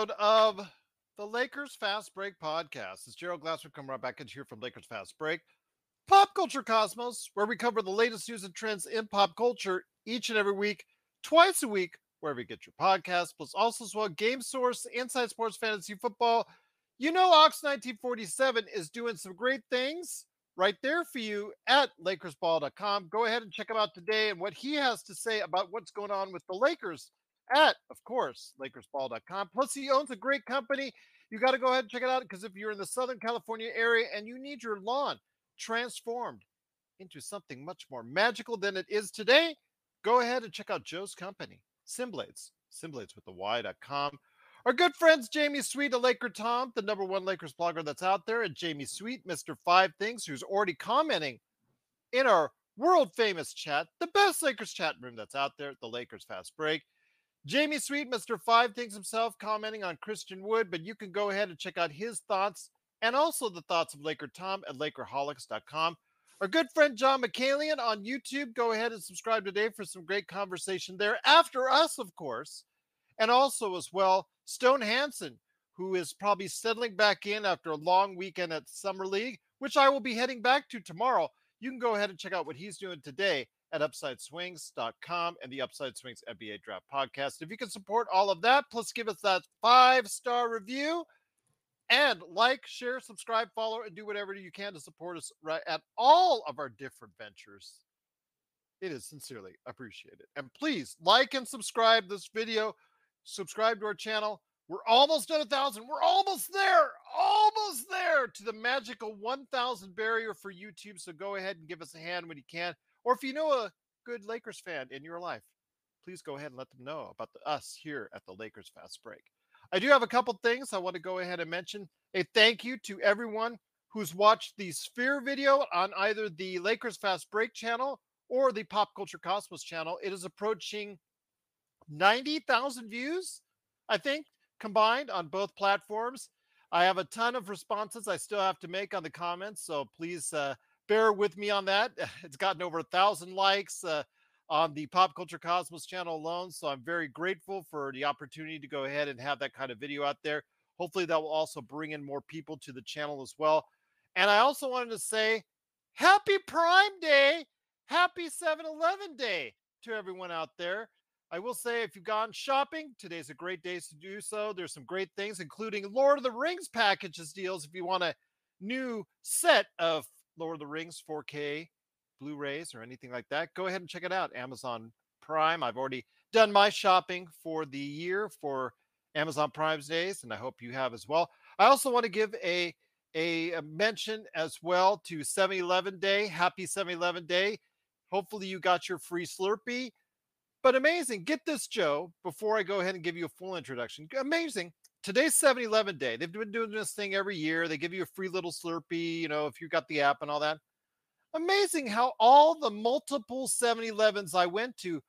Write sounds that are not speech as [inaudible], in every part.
Episode of the Lakers Fast Break podcast. It's Gerald Glassford coming right back into here from Lakers Fast Break, Pop Culture Cosmos, where we cover the latest news and trends in pop culture each and every week, twice a week, wherever you get your podcast, plus also as well Game Source, Inside Sports Fantasy Football. You know, Ox 1947 is doing some great things right there for you at LakersBall.com. Go ahead and check him out today and what he has to say about what's going on with the Lakers at, of course, LakersBall.com. Plus, he owns a great company. You got to go ahead and check it out because if you're in the Southern California area and you need your lawn transformed into something much more magical than it is today, go ahead and check out Joe's company, SynBlades, SynBlades with the Y.com. Our good friends Jamie Sweet, a Laker Tom, the number one Lakers blogger that's out there, and Jamie Sweet, Mr. Five Things, who's already commenting in our world famous chat, the best Lakers chat room that's out there, the Lakers Fast Break. Jamie Sweet, Mr. Five Things himself, commenting on Christian Wood, but you can go ahead and check out his thoughts and also the thoughts of Laker Tom at Lakerholics.com. Our good friend John McCalion on YouTube, go ahead and subscribe today for some great conversation there. After us, of course, and also as well, Stone Hansen, who is probably settling back in after a long weekend at Summer League, which I will be heading back to tomorrow. You can go ahead and check out what he's doing today at UpsideSwings.com and the Upside Swings NBA Draft Podcast. If you can support all of that, plus give us that five star review and like, share, subscribe, follow, and do whatever you can to support us right at all of our different ventures. It is sincerely appreciated. And please like and subscribe this video, subscribe to our channel. We're almost at a thousand. We're almost there, almost there to the magical 1,000 barrier for YouTube. So go ahead and give us a hand when you can. Or if you know a good Lakers fan in your life, please go ahead and let them know about the, us here at the Lakers Fast Break. I do have a couple things I want to go ahead and mention. A thank you to everyone who's watched the Sphere video on either the Lakers Fast Break channel or the Pop Culture Cosmos channel. It is approaching 90,000 views, I think, combined on both platforms. I have a ton of responses I still have to make on the comments, so please uh, bear with me on that. [sighs] It's gotten over a thousand likes uh, on the Pop Culture Cosmos channel alone, so I'm very grateful for the opportunity to go ahead and have that kind of video out there. Hopefully, that will also bring in more people to the channel as well. And I also wanted to say, Happy Prime Day! Happy 7 Eleven Day to everyone out there. I will say, if you've gone shopping, today's a great day to do so. There's some great things, including Lord of the Rings packages deals. If you want a new set of Lord of the Rings 4K Blu rays or anything like that, go ahead and check it out. Amazon Prime. I've already done my shopping for the year for Amazon Prime's days, and I hope you have as well. I also want to give a a, mention as well to 7 Eleven Day. Happy 7 Eleven Day. Hopefully, you got your free Slurpee. But amazing. Get this, Joe, before I go ahead and give you a full introduction. Amazing. Today's 7 Eleven Day. They've been doing this thing every year. They give you a free little Slurpee, you know, if you've got the app and all that. Amazing how all the multiple 7 Elevens I went to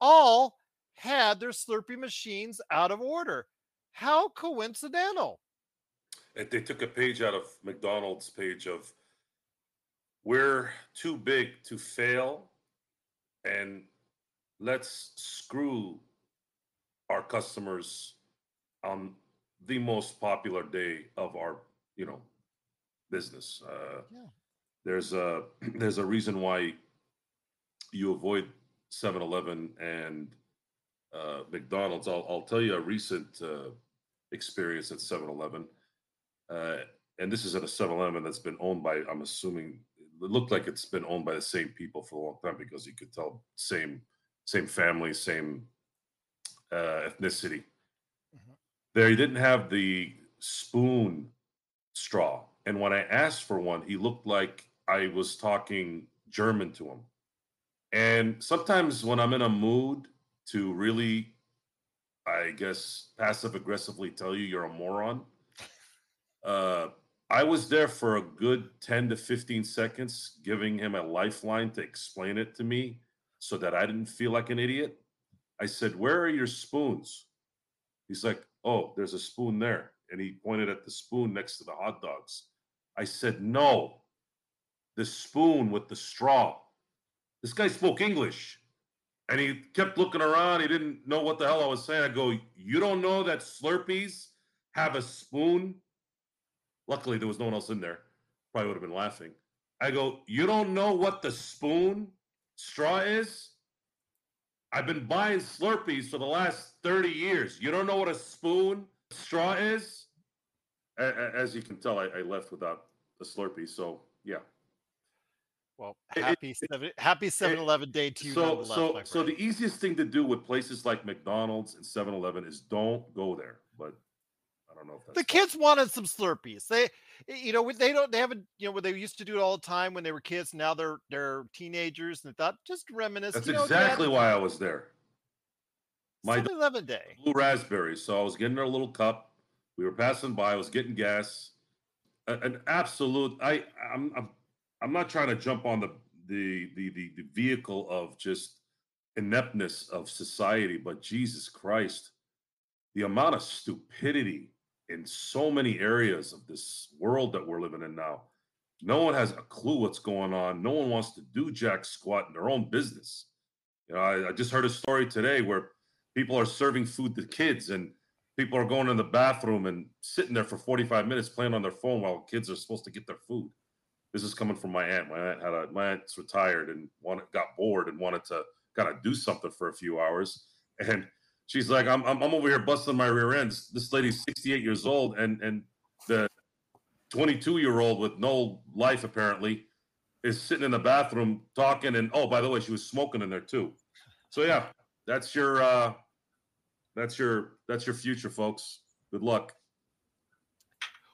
all had their Slurpee machines out of order. How coincidental. they took a page out of McDonald's page of we're too big to fail and let's screw our customers on the most popular day of our you know business uh, yeah. there's a [clears throat] there's a reason why you avoid 7-eleven and uh, mcdonald's I'll, I'll tell you a recent uh, experience at 7-eleven uh, and this is at a 7-eleven that's been owned by i'm assuming it looked like it's been owned by the same people for a long time because you could tell same same family, same uh, ethnicity. There, he didn't have the spoon straw, and when I asked for one, he looked like I was talking German to him. And sometimes when I'm in a mood to really, I guess, passive aggressively tell you you're a moron, uh, I was there for a good 10 to 15 seconds, giving him a lifeline to explain it to me so that I didn't feel like an idiot. I said, Where are your spoons? He's like, Oh, there's a spoon there. And he pointed at the spoon next to the hot dogs. I said, No, the spoon with the straw. This guy spoke English. And he kept looking around. He didn't know what the hell I was saying. I go, You don't know that Slurpees have a spoon Luckily, there was no one else in there. Probably would have been laughing. I go, You don't know what the spoon straw is? I've been buying Slurpees for the last 30 years. You don't know what a spoon straw is? As you can tell, I, left without a Slurpee. So, yeah. Well, happy it, seven, happy 7-Eleven day to you. So, so, so the easiest thing to do with places like McDonald's and 7-Eleven is don't go there. But I don't know if the kids wanted some Slurpees. They, you know, they don't. They haven't. You know, they used to do it all the time when they were kids. Now they're they're teenagers, and they thought just reminisce. That's you know, exactly why I was there. My 11 day blue raspberry. So I was getting a little cup. We were passing by. I was getting gas. An absolute. I I'm I'm, I'm not trying to jump on the the the the, the vehicle of just ineptness of society, but Jesus Christ, the amount of stupidity in so many areas of this world that we're living in now. No one has a clue what's going on. No one wants to do jack squat in their own business. You know, I, I just heard a story today where people are serving food to kids and people are going in the bathroom and sitting there for 45 minutes playing on their phone while kids are supposed to get their food. This is coming from my aunt. My aunt had a my aunt's retired and wanted, got bored and wanted to kind of do something for a few hours. And she's like, I'm, I'm, I'm over here busting my rear ends. This lady's 68 years old, and and the 22 year old with no life apparently is sitting in the bathroom talking. And oh, by the way, she was smoking in there too. So yeah, that's your uh, that's your that's your future, folks. Good luck.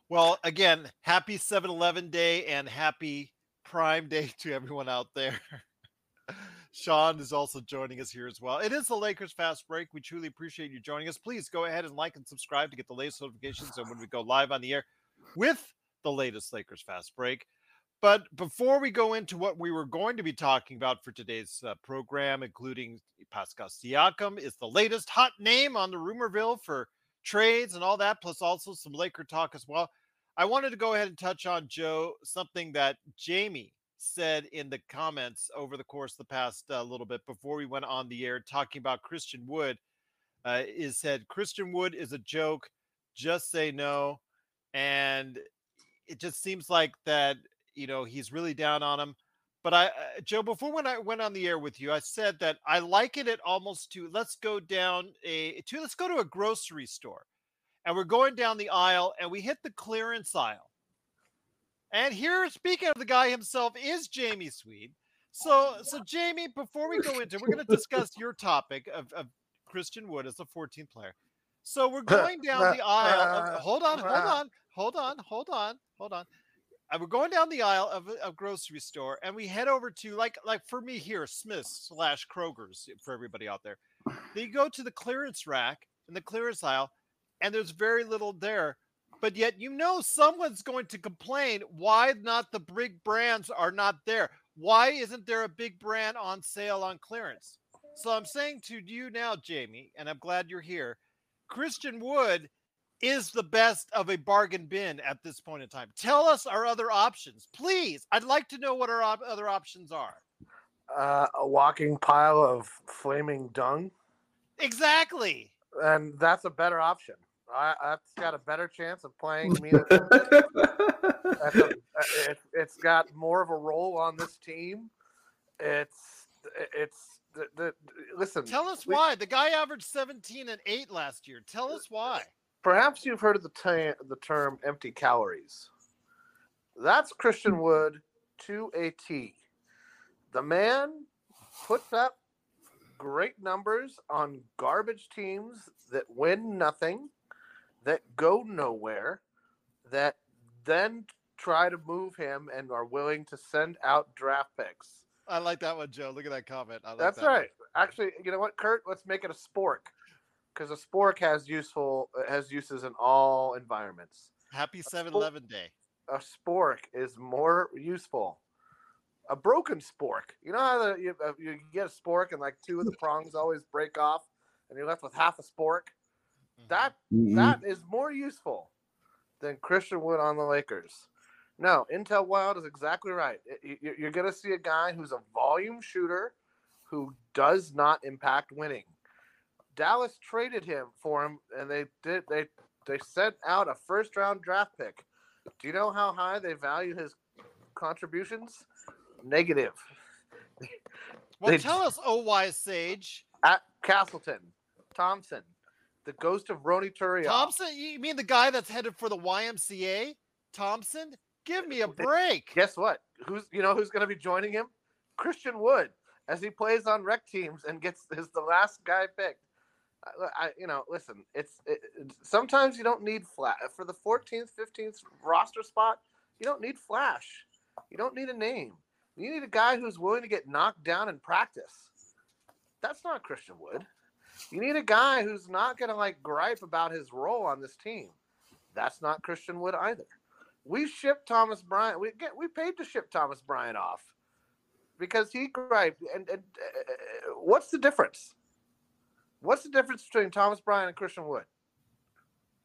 Well, again, happy 7-Eleven day and happy Prime Day to everyone out there. [laughs] Sean is also joining us here as well. It is the Lakers Fast Break. We truly appreciate you joining us. Please go ahead and like and subscribe to get the latest notifications and when we go live on the air with the latest Lakers Fast Break. But before we go into what we were going to be talking about for today's uh, program, including Pascal Siakam, is the latest hot name on the rumorville for trades and all that, plus also some Laker talk as well. I wanted to go ahead and touch on Joe something that Jamie said in the comments over the course of the past uh, little bit before we went on the air talking about Christian Wood uh, is said Christian Wood is a joke. Just say no, and it just seems like that you know he's really down on him. But I, uh, Joe, before when I went on the air with you, I said that I liken it almost to let's go down a to let's go to a grocery store, and we're going down the aisle and we hit the clearance aisle and here, speaking of the guy himself, is Jamie Sweet. So, so Jamie, before we go into, we're going to discuss [laughs] your topic of, of Christian Wood as a 14th player. So we're [laughs] going down the aisle. Of, hold on, hold on, hold on, hold on, hold on. And we're going down the aisle of uh, a grocery store, and we head over to like like for me here, Smith's slash Kroger's for everybody out there. They go to the clearance rack in the clearance aisle, and there's very little there but yet you know someone's going to complain why not the big brands are not there why isn't there a big brand on sale on clearance so i'm saying to you now jamie and i'm glad you're here christian wood is the best of a bargain bin at this point in time. Tell us our other options, please. I'd like to know what our op- other options are. Uh, a walking pile of flaming dung, Exactly. and that's a better option. I, that's got a better chance of playing me. [laughs] It, it's got more of a role on this team. It's it's the, the listen. Tell us we- why. The guy averaged 17 and 8 last year. Tell us why. Perhaps you've heard of the ta- the term empty calories. That's Christian Wood to a T. The man puts up great numbers on garbage teams that win nothing, that go nowhere, that then try to move him and are willing to send out draft picks. I like that one, Joe. Look at that comment. I like That's that one. right. Actually, you know what, Kurt? Let's make it a spork, because a spork has useful has uses in all environments. Happy 7 Eleven Day. A spork is more useful. A broken spork. You know how the, you, uh, you get a spork and like two of the [laughs] prongs always break off, and you're left with half a spork. Mhm. That that is more useful than Christian Wood on the Lakers. No, Intel Wild is exactly right. Y- y- You're going to see a guy who's a volume shooter who does not impact winning. Dallas traded him for him, and they did. They they sent out a first round draft pick. Do you know how high they value his contributions? Negative. Well, They- tell us, oh wise sage. At Castleton, Thompson, the ghost of Ronny Turiaf. Thompson, you mean the guy that's headed for the YMCA? Thompson? Give me a [laughs] break. Guess what? Who's you know who's going to be joining him? Christian Wood, as he plays on rec teams and gets is the last guy picked. I, you know, listen, it's it, it- sometimes you don't need flash for the 14th, 15th roster spot. You don't need flash. You don't need a name. You need a guy who's willing to get knocked down in practice. That's not Christian Wood. You need a guy who's not going to like gripe about his role on this team. That's not Christian Wood either. We shipped Thomas Bryant. We get we paid to ship Thomas Bryant off because he griped. And, and uh, what's the difference? What's the difference between Thomas Bryant and Christian Wood?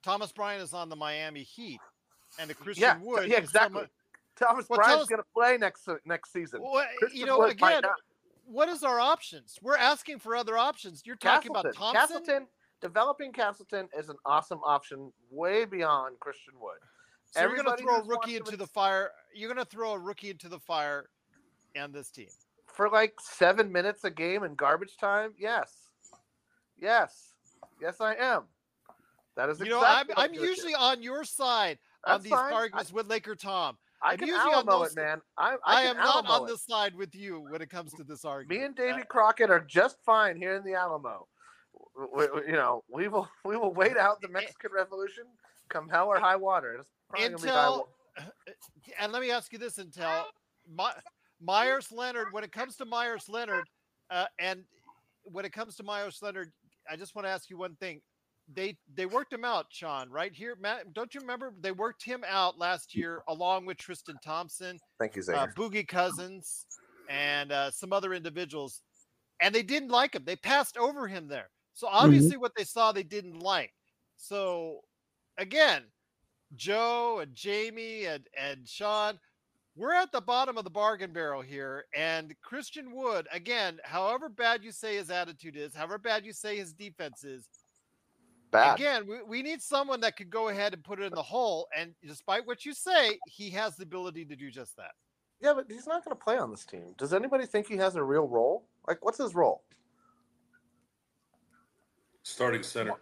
Thomas Bryant is on the Miami Heat, and the Christian yeah, Wood. yeah, exactly. someone- Thomas Well, us- going to play next uh, next season. Well, uh, you know, Wood again, what is our options? We're asking for other options. You're talking Castleton. about Thompson. Castleton developing Castleton is an awesome option, way beyond Christian Wood. So you're going to throw a rookie into the fire. You're going to throw a rookie into the fire, and this team. for like seven minutes a game in garbage time? Yes, yes, yes, I am. That is You know, I'm, what I'm usually on your side on these fine. arguments with Laker Tom. I I'm can usually on Alamo those- it, man. I, I, I am not on it. the side with you when it comes to this argument. Me and Davy Crockett are just fine here in the Alamo. We, we- you know, we will [laughs] we will wait out the Mexican Revolution, come hell or high water. It's probably high wa- [clears throat] and let me ask you this, Until My, Meyers Leonard, when it comes to Meyers Leonard, uh, and when it comes to Meyers Leonard, I just want to ask you one thing. They they worked him out, Sean, right here. Matt, don't you remember they worked him out last year along with Tristan Thompson, Thank you, uh, Boogie Cousins, and uh, some other individuals, and they didn't like him. They passed over him there. So obviously, what they saw, they didn't like. So again, Joe and Jamie and and Sean, we're at the bottom of the bargain barrel here. And Christian Wood, again, however bad you say his attitude is, however bad you say his defense is, Bad. again, we, we need someone that could go ahead and put it in the hole. And despite what you say, he has the ability to do just that. Yeah, but he's not going to play on this team. Does anybody think he has a real role? Like, what's his role? Starting center.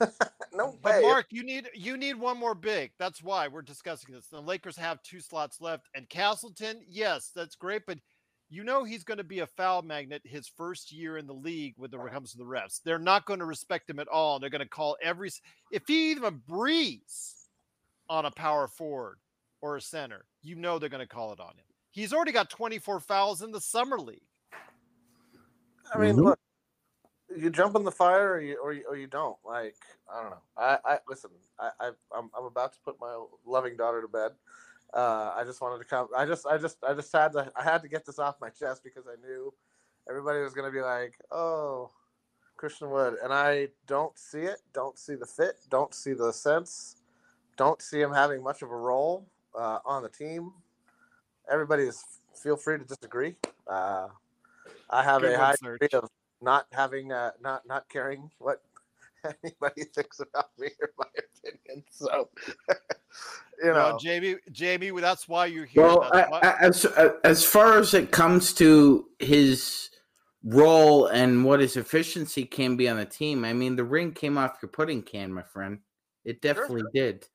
[laughs] no But way. Mark, you need you need one more big. That's why we're discussing this. The Lakers have two slots left, and Castleton, yes, that's great, but you know he's going to be a foul magnet his first year in the league when it comes to the refs. They're not going to respect him at all. They're going to call every if he even breathes on a power forward or a center, you know they're going to call it on him. He's already got 24 fouls in the summer league. I mean, Mhm. look, you jump in the fire or you or you, or you don't. Like, I don't know. I, I listen. I, I I'm I'm about to put my loving daughter to bed. Uh, I just wanted to come. I just I just I just had to I had to get this off my chest because I knew everybody was gonna be like, oh, Christian Wood, and I don't see it. Don't see the fit. Don't see the sense. Don't see him having much of a role uh, on the team. Everybody is feel free to disagree. Uh, I have Good a high degree of not having, uh, not not caring what [laughs] anybody thinks about me or my opinion. So, [laughs] you Well, know, Jamie, Jamie, that's why you're here. Well, I, I, as as far as it comes to his role and what his efficiency can be on the team, I mean, the ring came off your pudding can, my friend. It definitely did.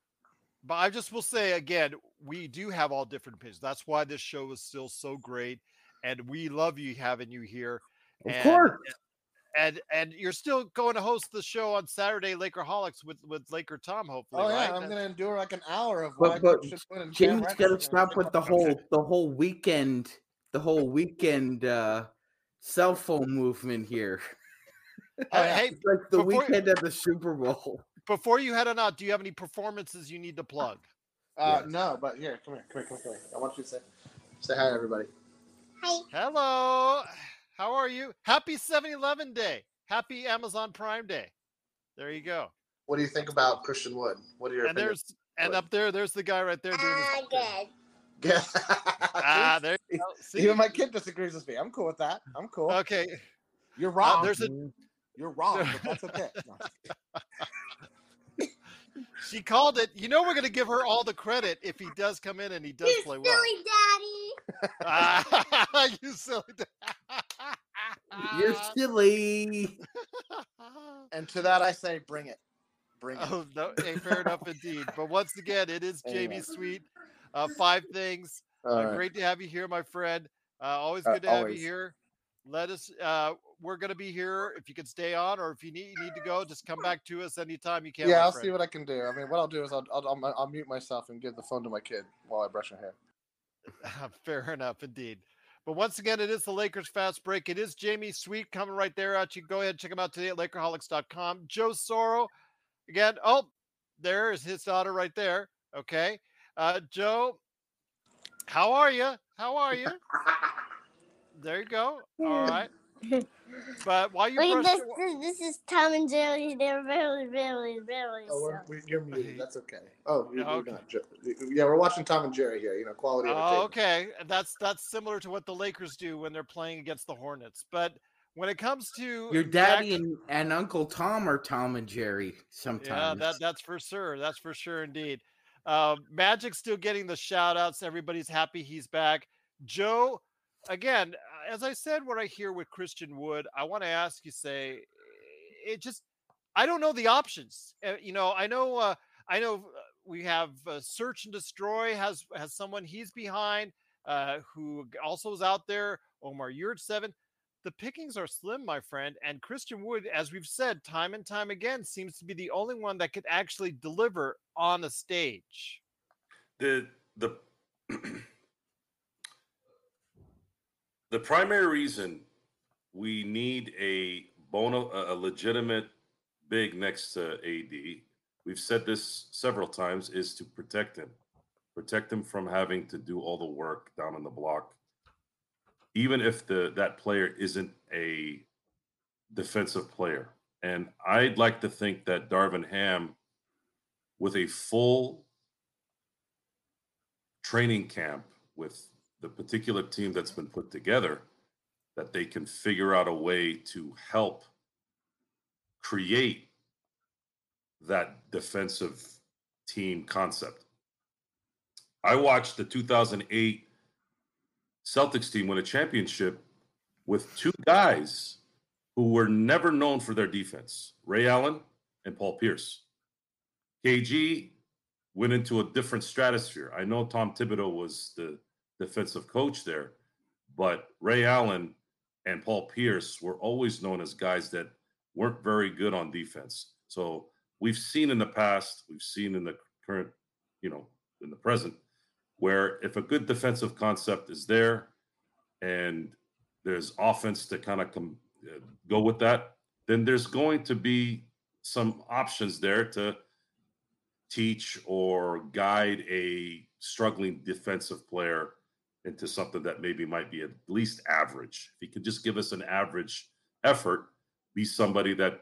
But I just will say again, we do have all different opinions. That's why this show is still so great, and we love you having you here. Of and, course. And and you're still going to host the show on Saturday, Lakerholics with with Laker Tom, hopefully. oh yeah, right? I'm gonna endure like an hour of But- why but Christian Wood and Cam Jamie's Reddish got to stop with the take whole the whole weekend the whole weekend uh cell phone movement here. [laughs] Uh, hey, It's like the Before- weekend of the Super Bowl. [laughs] before you head on out, do you have any performances you need to plug? Uh, Yes. No, but here, come here, come here, come here, come here. I want you to say, say hi, everybody. Hi. Hello, how are you? Happy 7-Eleven Day. Happy Amazon Prime Day. There you go. What do you think about Christian Wood? What are your And opinions? there's and up there, there's the guy right there doing his. Yeah. Ah, there you go. [laughs] See? Even my kid disagrees with me. I'm cool with that. I'm cool. Okay. You're Uh, wrong. there's a You're wrong, but that's okay. [laughs] No. She called it. You know we're gonna give her all the credit if he does come in and he does play well. daddy. Ah, [laughs] you silly. [laughs] You're silly. And to that, I say, bring it. Bring it. Oh no, hey, fair enough indeed. But once again, it is Jamie Sweet. Uh, five things. Uh, right. Great to have you here, my friend. Uh, always Uh, good to have always. you here. Let us. Uh, we're gonna be here if you can stay on, or if you need need to go, just come back to us anytime you can. yeah, I'll friend. see what I can do. I mean, what I'll do is I'll, I'll, I'll, I'll mute myself and give the phone to my kid while I brush my hair. [laughs] Fair enough, indeed. But once again, it is the Lakers fast break. It is Jamie Sweet coming right there at you. Go ahead and check him out today at Lakerholics.com. Joe Soro, again. Oh, there is his daughter right there. Okay. Uh, Joe, how are you? How are you? [laughs] There you go. All right. [laughs] But while you Look brush this, your- this. This is Tom and Jerry. They're really, really, really. Oh, we're, soft. we, you're muted. That's okay. Oh, you're, Yeah, you're not. Jo- Yeah, we're watching Tom and Jerry here. You know, quality. Oh, entertainment. okay. That's that's similar to what the Lakers do when they're playing against the Hornets. But when it comes to Your daddy act- and, and Uncle Tom are Tom and Jerry sometimes. Yeah, sometimes. that that's for sure. That's for sure indeed. Uh, Magic's still getting the shout outs. Everybody's happy he's back. Joe, again, uh, as I said, what I hear with Christian Wood, I want to ask you, say, it just, I don't know the options. Uh, you know, I know, uh, I know uh, we have uh, Search and Destroy has has someone he's behind uh, who also is out there. Omer Yurtseven. The pickings are slim, my friend. And Christian Wood, as we've said time and time again, seems to be the only one that could actually deliver on the stage. the the the primary reason we need a bona a legitimate big next to AD, we've said this several times, is to protect him, protect him from having to do all the work down on the block, even if the that player isn't a defensive player. And I'd like to think that Darvin Ham, with a full training camp with the particular team that's been put together that they can figure out a way to help create that defensive team concept. I watched the 2008 Celtics team win a championship with two guys who were never known for their defense Ray Allen and Paul Pierce. KG went into a different stratosphere. I know Tom Thibodeau was the defensive coach there, but Ray Allen and Paul Pierce were always known as guys that weren't very good on defense. So we've seen in the past, we've seen in the current, you know, in the present, where if a good defensive concept is there and there's offense to kind of come uh, go with that, then there's going to be some options there to teach or guide a struggling defensive player into something that maybe might be at least average. If he could just give us an average effort, be somebody that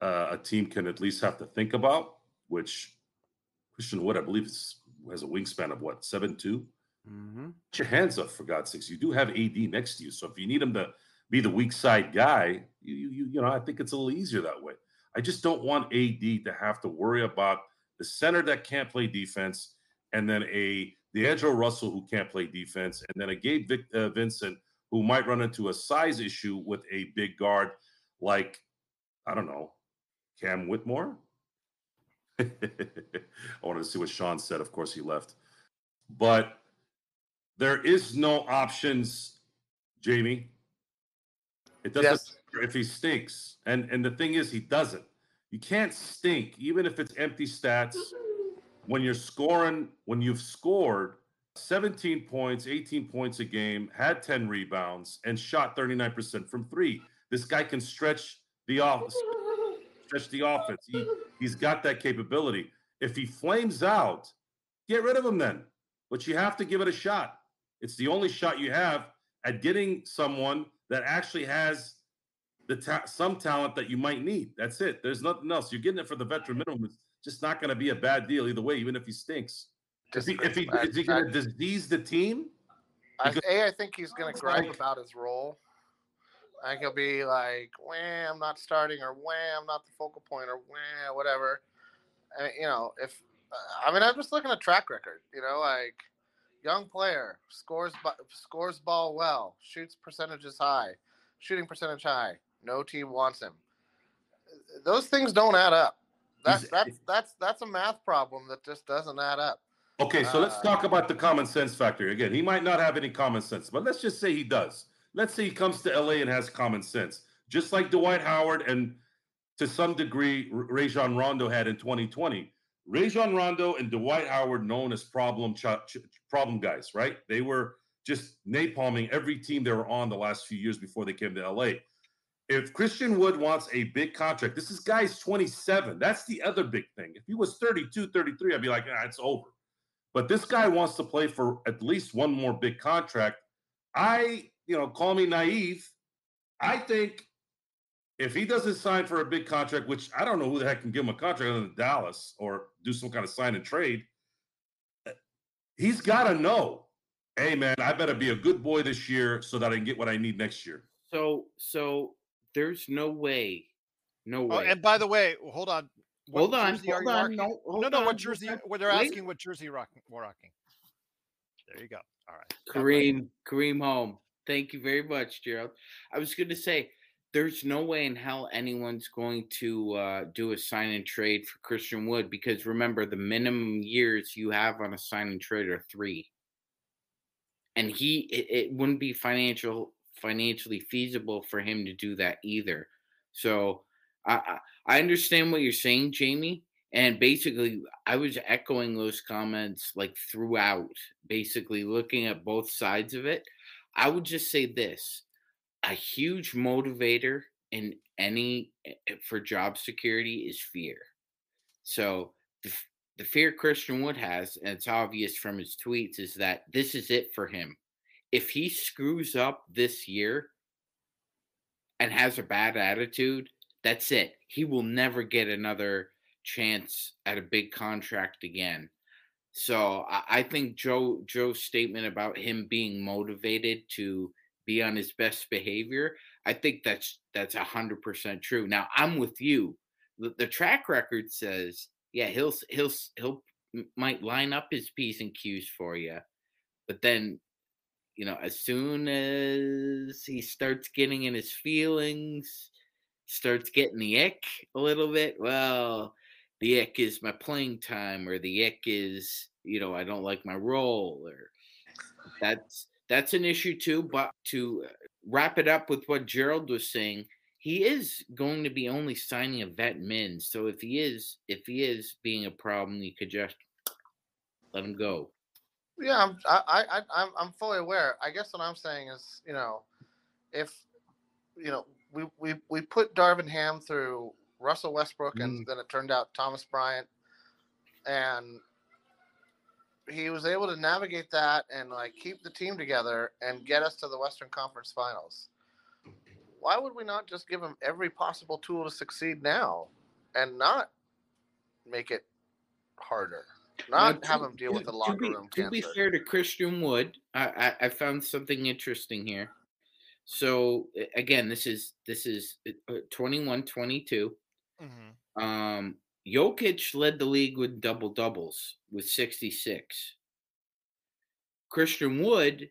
uh, a team can at least have to think about. Which Christian Wood, I believe, is, has a wingspan of what seven two. Mm-hmm. Put your hands up for God's sakes. You do have AD next to you, so if you need him to be the weak side guy, you you you know I think it's a little easier that way. I just don't want AD to have to worry about the center that can't play defense, and then a D'Angelo Russell who can't play defense, and then a Gabe Vic, uh, Vincent who might run into a size issue with a big guard like I don't know Cam Whitmore. [laughs] I wanted to see what Sean said. Of course, he left, but there is no options, Jamie. It doesn't Yes. matter if he stinks, and and the thing is, he doesn't. You can't stink, even if it's empty stats. When you're scoring, when you've scored 17 points, 18 points a game, had 10 rebounds, and shot 39% from three. This guy can stretch the off, stretch the offense. He he's got that capability. If he flames out, get rid of him then. But you have to give it a shot. It's the only shot you have at getting someone that actually has the ta- some talent that you might need. That's it. There's nothing else. You're getting it for the veteran minimum. It's just not going to be a bad deal either way, even if he stinks. If he, if he I- is he going to disease the team? I, Because- a, I think he's going to It's gripe like- about his role. I think he'll be like, "Wah, I'm not starting," or "Wah, I'm not the focal point," or "Wah, whatever." And, you know, if I mean, I'm just looking at track record. You know, like young player scores scores ball well, shoots percentages high, shooting percentage high. No team wants him. Those things don't add up. That's that's that's that's a math problem that just doesn't add up. Okay, so let's Uh, talk about the common sense factor. Again, he might not have any common sense, but let's just say he does. Let's say he comes to LA and has common sense, just like Dwight Howard and to some degree Rajon Rondo had in 2020. Rajon Rondo and Dwight Howard known as problem ch- ch- problem guys, right? They were just napalming every team they were on the last few years before they came to LA. If Christian Wood wants a big contract, this is guy's 27. That's the other big thing. If he was 32, 33, I'd be like, ah, it's over. But this guy wants to play for at least one more big contract. I, you know, call me naive. I think if he doesn't sign for a big contract, which I don't know who the heck can give him a contract other than Dallas or do some kind of sign and trade, he's got to know, hey, man, I better be a good boy this year so that I can get what I need next year. So so there's no way, no Oh, way. and by the way, hold on. What hold on, hold on. No, no, hold no. on, What jersey? What they're asking, what jersey rocking? We're rocking. There you go. All right. Kareem, Kareem home. Thank you very much, Gerald. I was going to say, there's no way in hell anyone's going to uh, do a sign and trade for Christian Wood because remember, the minimum years you have on a sign and trade are three, and he it, it wouldn't be financial financially feasible for him to do that either. So I I understand what you're saying, Jamie. And basically, I was echoing those comments like throughout, basically looking at both sides of it. I would just say this a huge motivator in any eh, for job security is fear. So the, the fear Christian Wood has, and it's obvious from his tweets, is that this is it for him. If he screws up this year and has a bad attitude, that's it. He will never get another chance at a big contract again. So I, think Joe Joe's statement about him being motivated to be on his best behavior, I think that's that's hundred percent true. Now I'm with you. The, the track record says, yeah, he'll he'll he'll might line up his p's and q's for you, but then you know as soon as he starts getting in his feelings, starts getting the ick a little bit, well, the ick is my playing time, or the ick is you know I don't like my role, or that's that's an issue too. But to wrap it up with what Gerald was saying, he is going to be only signing a vet min. So if he is if he is being a problem, you could just let him go. Yeah, I'm, I, I, I'm, I'm fully aware. I guess what I'm saying is, you know, if, you know, we, we, we put Darvin Ham through Russell Westbrook, and mm. then it turned out Thomas Bryant, and he was able to navigate that and like keep the team together and get us to the Western Conference Finals. why would we not just give him every possible tool to succeed now and not make it harder? Not Now, have to- him deal to- with the to locker be- room To be fair to Christian Wood, I, I, I found something interesting here. So again, this is this is uh, 21-22. Mhm. Um, Jokic led the league with double doubles with 66. Christian Wood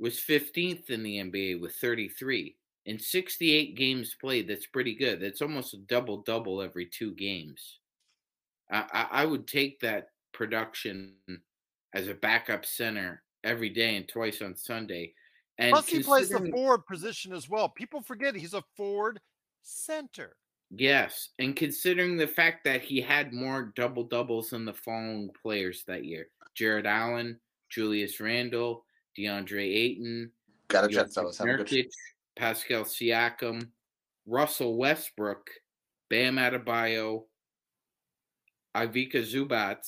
was 15th in the NBA with 33. In 68 games played, that's pretty good. That's almost a double double every two games. I, I, I would take that production as a backup center every day and twice on Sunday. And Plus, he plays the forward position as well. People forget he's a forward center. Yes, and considering the fact that he had more double doubles than the following players that year: Jarrett Allen, Julius Randle, DeAndre Ayton, Got a Jokic jet fellas. Have a good Nurkic, Pascal Siakam, Russell Westbrook, Bam Adebayo, Ivica Zubac,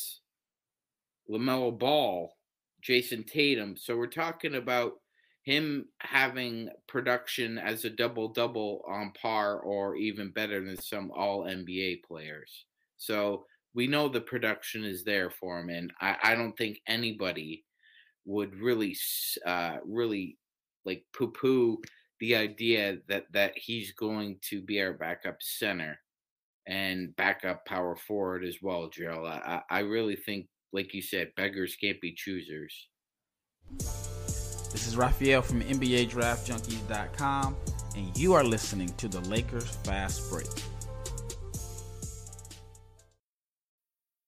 LaMelo Ball, Jayson Tatum. So we're talking about him having production as a double double on par or even better than some all NBA players. So we know the production is there for him, and I, I don't think anybody would really, uh, really like poo poo the idea that that he's going to be our backup center and backup power forward as well, Gerald. I, I I really think, like you said, beggars can't be choosers. This is Raphael from NBADraftJunkies.com, and you are listening to the Lakers Fast Break.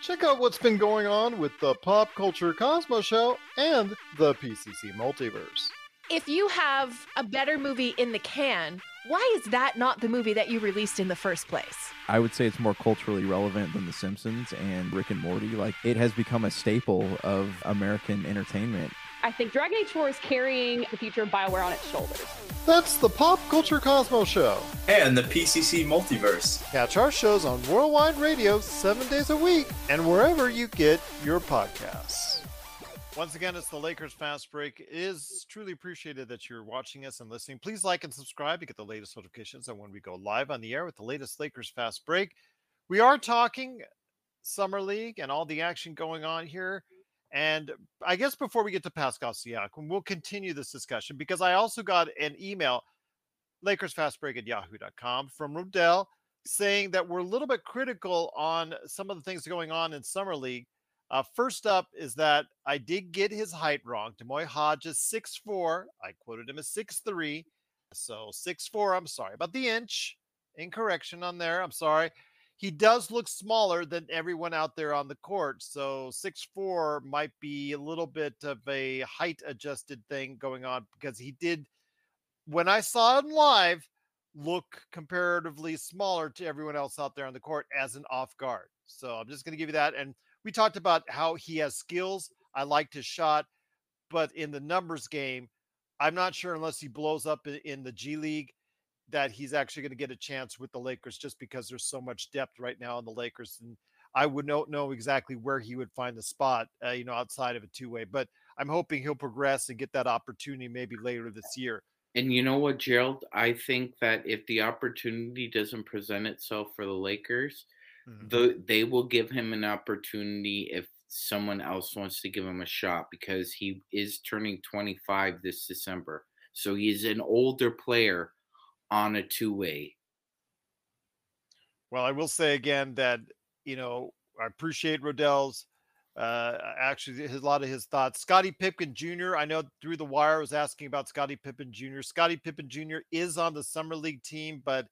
Check out what's been going on with the Pop Culture Cosmos Show and the PCC Multiverse. If you have a better movie in the can, why is that not the movie that you released in the first place? I would say it's more culturally relevant than The Simpsons and Rick and Morty. Like it has become a staple of American entertainment. I think Dragon Age 4 is carrying the future of BioWare on its shoulders. That's the Pop Culture Cosmos Show. And the PCC Multiverse. Catch our shows on Worldwide Radio seven days a week and wherever you get your podcasts. Once again, it's the Lakers Fast Break. It is truly appreciated that you're watching us and listening. Please like and subscribe to get the latest notifications on when we go live on the air with the latest Lakers Fast Break. We are talking Summer League and all the action going on here. And I guess before we get to Pascal Siakam, we'll continue this discussion because I also got an email, LakersFastBreak at yahoo.com, from Rodell saying that we're a little bit critical on some of the things going on in Summer League. Uh, first up is that I did get his height wrong. D'Moi Hodges, 6'4. I quoted him as 6'3. So 6'4, I'm sorry about the inch. Incorrection on there. I'm sorry. He does look smaller than everyone out there on the court. So 6'4 might be a little bit of a height adjusted thing going on because he did, when I saw him live, look comparatively smaller to everyone else out there on the court as an off guard. So I'm just going to give you that. And we talked about how he has skills. I liked his shot, but in the numbers game, I'm not sure unless he blows up in the G League that he's actually going to get a chance with the Lakers just because there's so much depth right now in the Lakers. And I would not know exactly where he would find the spot, uh, you know, outside of a two way. But I'm hoping he'll progress and get that opportunity maybe later this year. And you know what, Gerald? I think that if the opportunity doesn't present itself for the Lakers, Mhm. the, they will give him an opportunity if someone else wants to give him a shot because he is turning 25 this December. So he's an older player on a two way. Well, I will say again that you know I appreciate Rodell's uh actually his, a lot of his thoughts. Scottie Pippen Jr. I know through the wire was asking about Scottie Pippen Jr. Scottie Pippen Jr. is on the summer league team, but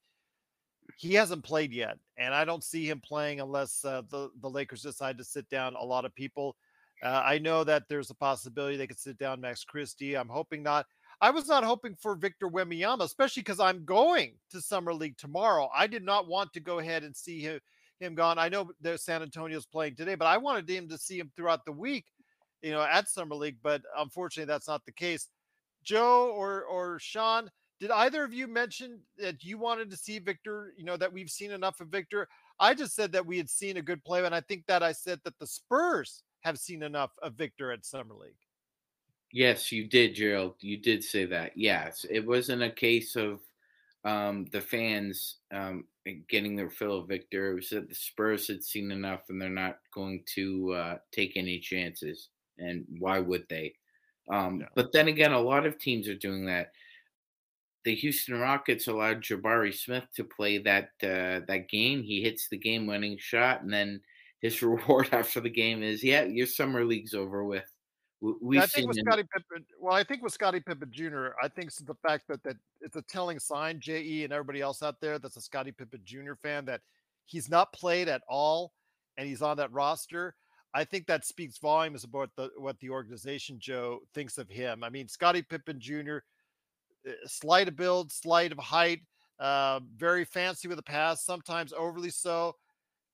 he hasn't played yet, and I don't see him playing unless uh, the the Lakers decide to sit down a lot of people. Uh, I know that there's a possibility they could sit down Max Christie. I'm hoping not. I was not hoping for Victor Wembanyama, especially because I'm going to Summer League tomorrow. I did not want to go ahead and see him, him gone. I know that San Antonio's playing today, but I wanted him to see him throughout the week, you know, at Summer League. But unfortunately, that's not the case. Joe or or Sean, did either of you mention that you wanted to see Victor? You know that we've seen enough of Victor. I just said that we had seen a good play, and I think that I said that the Spurs have seen enough of Victor at Summer League. Yes, you did, Gerald. You did say that. Yes, it wasn't a case of um, the fans um, getting their fill of Victor. It was that the Spurs had seen enough, and they're not going to uh, take any chances. And why would they? Um, no. But then again, a lot of teams are doing that. The Houston Rockets allowed Jabari Smith to play that uh, that game. He hits the game-winning shot, and then his [laughs] reward after the game is, "Yeah, your summer league's over with." We, I think with Scottie Pippen, well, I think with Scottie Pippen Jr., I think the fact that that it's a telling sign, Je and everybody else out there that's a Scottie Pippen Jr. fan that he's not played at all and he's on that roster. I think that speaks volumes about the, what the organization Joe thinks of him. I mean, Scottie Pippen Jr. Eh, slight of build, slight of height, uh, very fancy with a pass, sometimes overly so.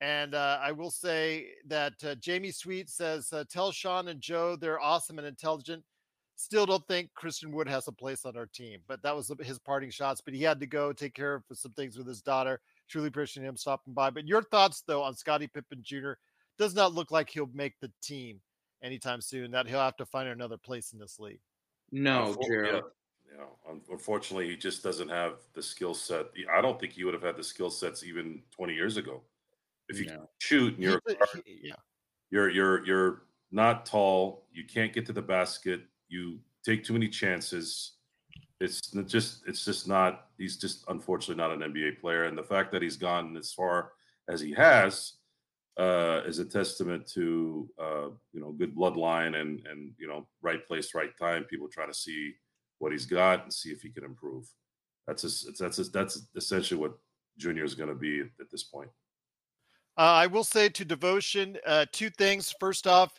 And uh, I will say that uh, Jamie Sweet says, uh, "Tell Sean and Joe they're awesome and intelligent." Still don't think Christian Wood has a place on our team, but that was his parting shots. But he had to go take care of some things with his daughter. Truly appreciate him stopping by. But your thoughts, though, on Scottie Pippen Jr. does not look like he'll make the team anytime soon. That he'll have to find another place in this league. No, Gerald. Yeah, you know, unfortunately, he just doesn't have the skill set. I don't think he would have had the skill sets even 20 years ago. If you no. shoot and you're guard, yeah. you're you're you're not tall, you can't get to the basket, you take too many chances. It's just it's just not he's just unfortunately not an NBA player. And the fact that he's gone as far as he has uh, is a testament to uh, you know good bloodline and and you know right place, right time. People trying to see what he's got and see if he can improve. That's just, that's just, that's essentially what Junior is going to be at, at this point. Uh, I will say to devotion uh, two things. First off,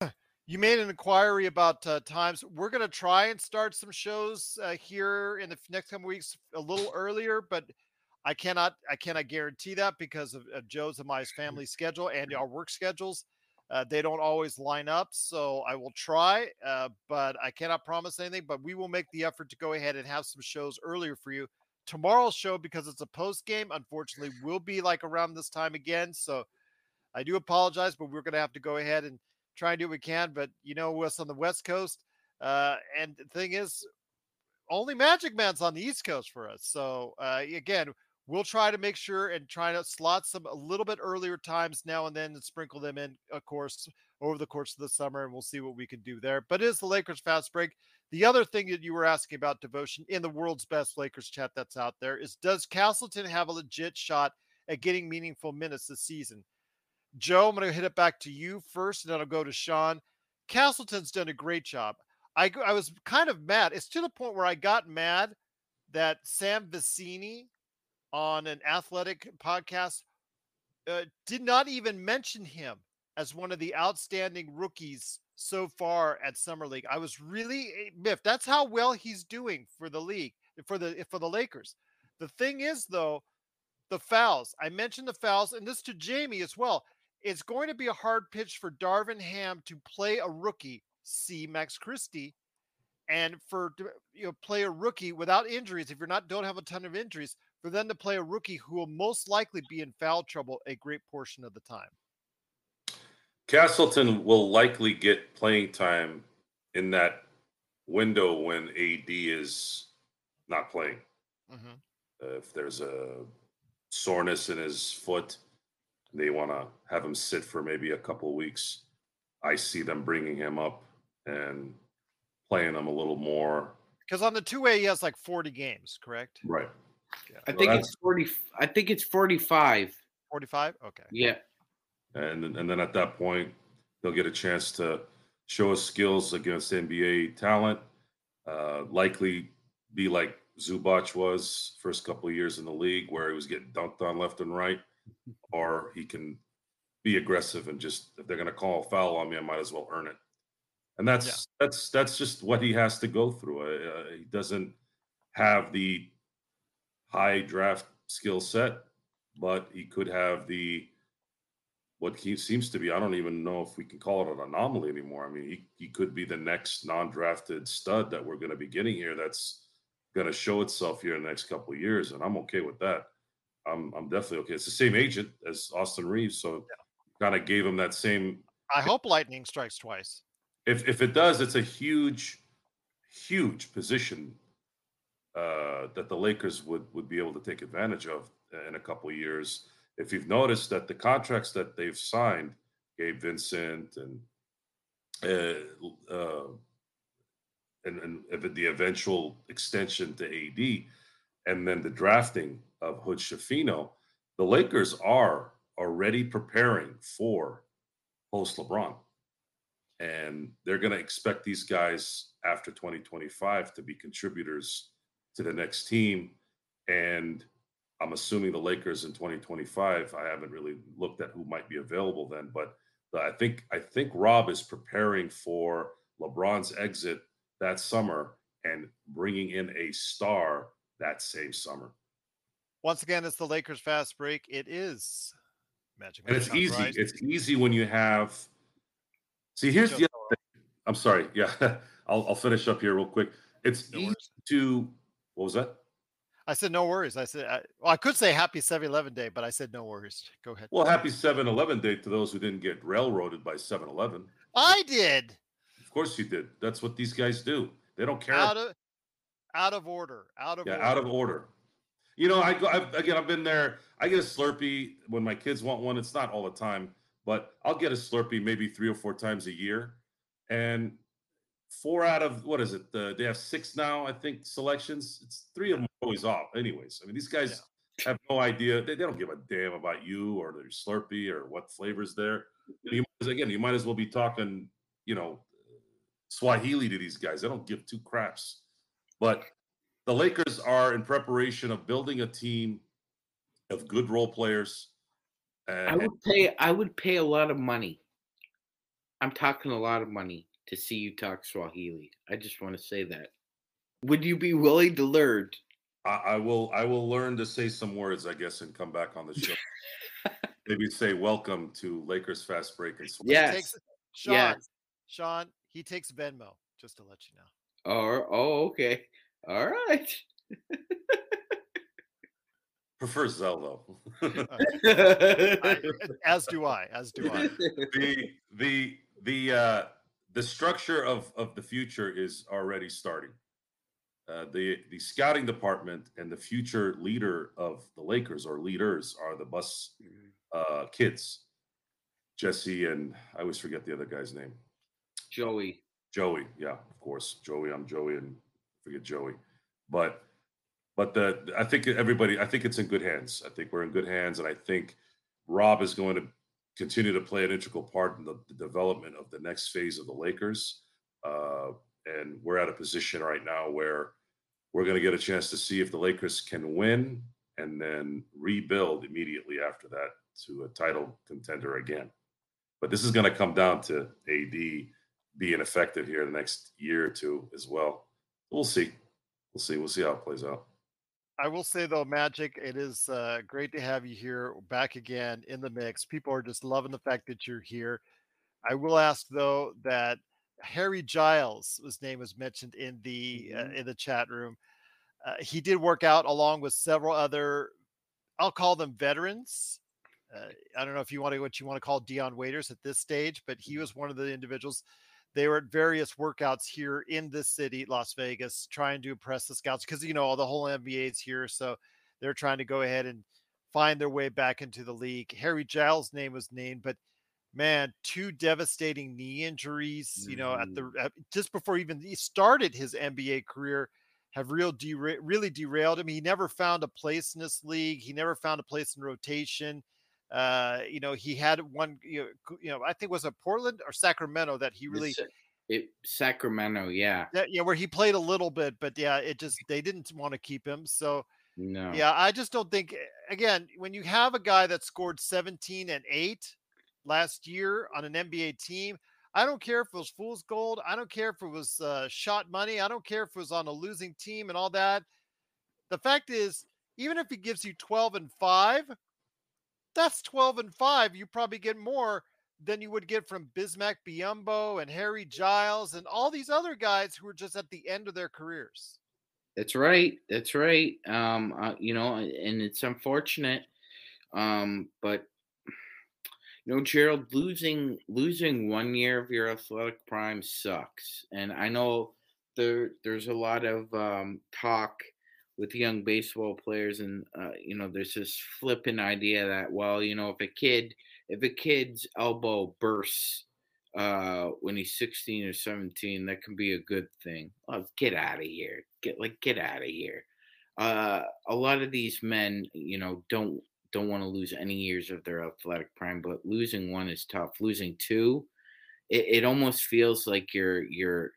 [clears throat] you made an inquiry about uh, times. We're going to try and start some shows uh, here in the next couple weeks a little earlier, but I cannot I cannot guarantee that because of, of Joe's and my family schedule and our work schedules. Uh, they don't always line up, so I will try, uh, but I cannot promise anything. But we will make the effort to go ahead and have some shows earlier for you tomorrow's show because it's a post game unfortunately will be like around this time again so i do apologize but we're going to have to go ahead and try and do what we can but you know us on the west coast uh, and the thing is only magic man's on the east coast for us so uh, again we'll try to make sure and try to slot some a little bit earlier times now and then and sprinkle them in of course over the course of the summer and we'll see what we can do there but it is the lakers fast break the other thing that you were asking about devotion in the world's best Lakers chat that's out there is does Castleton have a legit shot at getting meaningful minutes this season? Joe, I'm going to hit it back to you first, and then I'll go to Sean. Castleton's done a great job. I, I was kind of mad. It's to the point where I got mad that Sam Vecenie on an athletic podcast uh, did not even mention him as one of the outstanding rookies so far at summer league. I was really eh, miffed. That's how well he's doing for the league for the for the Lakers. The thing is though, the fouls. I mentioned the fouls, and this to Jamie as well. It's going to be a hard pitch for Darvin Ham to play a rookie, see Max Christie, and for you know play a rookie without injuries. If you're not don't have a ton of injuries, for them to play a rookie who will most likely be in foul trouble a great portion of the time. Castleton will likely get playing time in that window when AD is not playing. Mm-hmm. Uh, if there's a soreness in his foot, they want to have him sit for maybe a couple weeks. I see them bringing him up and playing him a little more. Because on the two way, he has like 40 games, correct? Right. Yeah. I think it's 40. I think it's 45. 45? Okay. Yeah and and then at that point they'll get a chance to show his skills against NBA talent. Uh, likely be like Zubac was first couple of years in the league, where he was getting dunked on left and right, or he can be aggressive and just if they're going to call a foul on me, I might as well earn it. and that's that's that's just what he has to go through. Uh, uh, he doesn't have the high draft skill set, but he could have the what he seems to be. I don't even know if we can call it an anomaly anymore. I mean, he, he could be the next non-drafted stud that we're going to be getting here. That's going to show itself here in the next couple of years, and I'm okay with that. I'm I'm definitely okay. It's the same agent as Austin Reaves, so kind of gave him that same. I hope lightning strikes twice. If if it does, it's a huge, huge position uh, that the Lakers would would be able to take advantage of in a couple of years. If you've noticed that the contracts that they've signed, Gabe Vincent and uh, uh, and, and the eventual extension to AD, and then the drafting of Hood Schifino, the Lakers are already preparing for post LeBron. And they're going to expect these guys after 2025 to be contributors to the next team. And I'm assuming the Lakers in 2025. I haven't really looked at who might be available then, but I think I think Rob is preparing for LeBron's exit that summer and bringing in a star that same summer. Once again, it's the Lakers fast break. It is Magic. And it's easy. It's easy when you have. See, here's the other thing. I'm sorry. Yeah, [laughs] I'll, I'll finish up here real quick. It's no easy worries. to. What was that? I said no worries. I said I, well, I could say happy 7-Eleven day, but I said no worries. Go ahead. Well, happy 7-Eleven day to those who didn't get railroaded by 7-Eleven. I did. Of course you did. That's what these guys do. They don't care. Out of out of order. Out of yeah, order. out of order. You know, I go I've, again. I've been there. I get a Slurpee when my kids want one. It's not all the time, but I'll get a Slurpee maybe three or four times a year, and four out of what is it? Uh, they have six now, I think, selections. It's three of them always off. Anyways, I mean, these guys yeah. have no idea. They, they, don't give a damn about you or their Slurpee or what flavors there. You, again, you might as well be talking, you know, Swahili to these guys. They don't give two craps. But the Lakers are in preparation of building a team of good role players. I would pay. I would pay a lot of money. I'm talking a lot of money to see you talk Swahili. I just want to say that. Would you be willing to learn? I, I will. I will learn to say some words, I guess, and come back on the show. [laughs] Maybe say welcome to Lakers fast break and Swahili. Yes. Takes, Sean, yes. Sean, he takes Venmo, just to let you know. Oh, oh okay. All right. [laughs] Prefer Zelle [laughs] as do I. As do I. The the the uh, the structure of of the future is already starting. Uh, the the scouting department and the future leader of the Lakers or leaders are the bus mm-hmm. uh, kids, Jesse and I always forget the other guy's name. Joey. Joey, yeah, of course, Joey. I'm Joey, and forget Joey, but but the I think everybody. I think it's in good hands. I think we're in good hands, and I think Rob is going to continue to play an integral part in the, the development of the next phase of the Lakers. Uh, and we're at a position right now where we're going to get a chance to see if the Lakers can win and then rebuild immediately after that to a title contender again. But this is going to come down to AD being effective here the next year or two as well. We'll see. We'll see. We'll see how it plays out. I will say though, Magic, it is uh, great to have you here back again in the mix. People are just loving the fact that you're here. I will ask though that Harry Giles, his name was mentioned in the uh, mm-hmm. in the chat room. Uh, he did work out along with several other, I'll call them veterans. Uh, I don't know if you want to what you want to call Dion Waiters at this stage, but he mm-hmm. was one of the individuals they were at various workouts here in this city, Las Vegas, trying to impress the scouts because you know all the whole NBA's here, so they're trying to go ahead and find their way back into the league. Harry Giles' name was named, but man, two devastating knee injuries. Mm-hmm. You know, at the mm. at, just before even he started his NBA career, have real dera- really derailed him. He never found a place in this league. He never found a place in rotation. Uh, you know, he had one, you know, you know, I think was a Portland or Sacramento that he really it, Sacramento, yeah. Yeah, yeah, where he played a little bit, but yeah, it just they didn't want to keep him. So no. Yeah, I just don't think again, when you have a guy that scored 17 and 8 last year on an NBA team, I don't care if it was fool's gold. I don't care if it was uh, shot money. I don't care if it was on a losing team and all that. The fact is, even if he gives you 12 and 5, that's 12 and 5. You probably get more than you would get from Bismack Biyombo and Harry Giles and all these other guys who are just at the end of their careers. That's right. That's right. Um, uh, you know, and it's unfortunate, um, but you know, Gerald, losing losing one year of your athletic prime sucks, and I know there there's a lot of um, talk with young baseball players, and uh, you know, there's this flippant idea that well, you know, if a kid if a kid's elbow bursts uh when he's 16 or 17 that can be a good thing. Oh get out of here. Get like get out of here. Uh a lot of these men you know don't don't want to lose any years of their athletic prime but losing one is tough. Losing two it, it almost feels like you're you're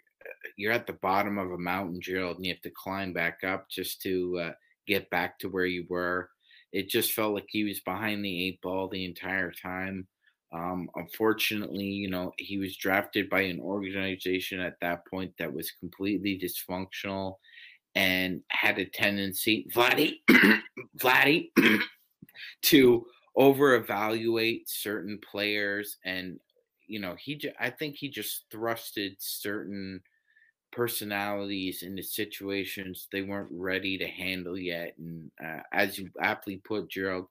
you're at the bottom of a mountain gerald and you have to climb back up just to uh, get back to where you were it just felt like he was behind the eight ball the entire time um, unfortunately, you know, he was drafted by an organization at that point that was completely dysfunctional and had a tendency, Vladdy, [coughs] Vladdy, [coughs] to over evaluate certain players. And, you know, he, I think he just thrusted certain personalities into situations they weren't ready to handle yet. And uh, as you aptly put, Gerald,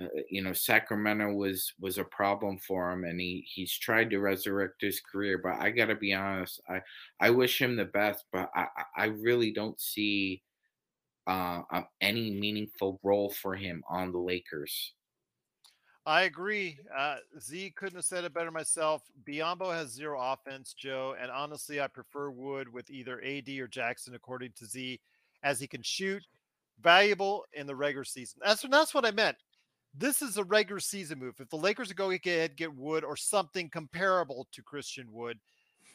uh, you know Sacramento was was a problem for him and he he's tried to resurrect his career but I got to be honest I I wish him the best but I I really don't see uh, any meaningful role for him on the Lakers. I agree. Uh, Z couldn't have said it better myself. Biyombo has zero offense, Joe, and honestly, I prefer Wood with either AD or Jaxson, according to Z, as he can shoot, valuable in the regular season. That's that's what I meant this is a regular season move. If the Lakers are going to get, get Wood or something comparable to Christian Wood,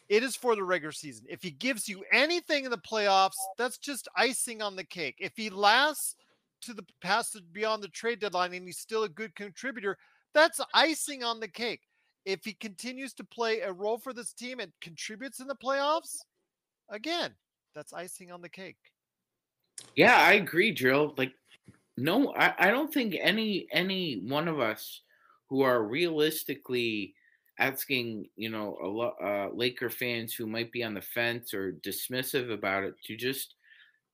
it is for the regular season. If he gives you anything in the playoffs, that's just icing on the cake. If he lasts to the past beyond the trade deadline and he's still a good contributor, that's icing on the cake. If he continues to play a role for this team and contributes in the playoffs, again, that's icing on the cake. Yeah, I agree, Drill. Like no, I, I don't think any any one of us who are realistically asking, you know, a lot uh, Laker fans who might be on the fence or dismissive about it to just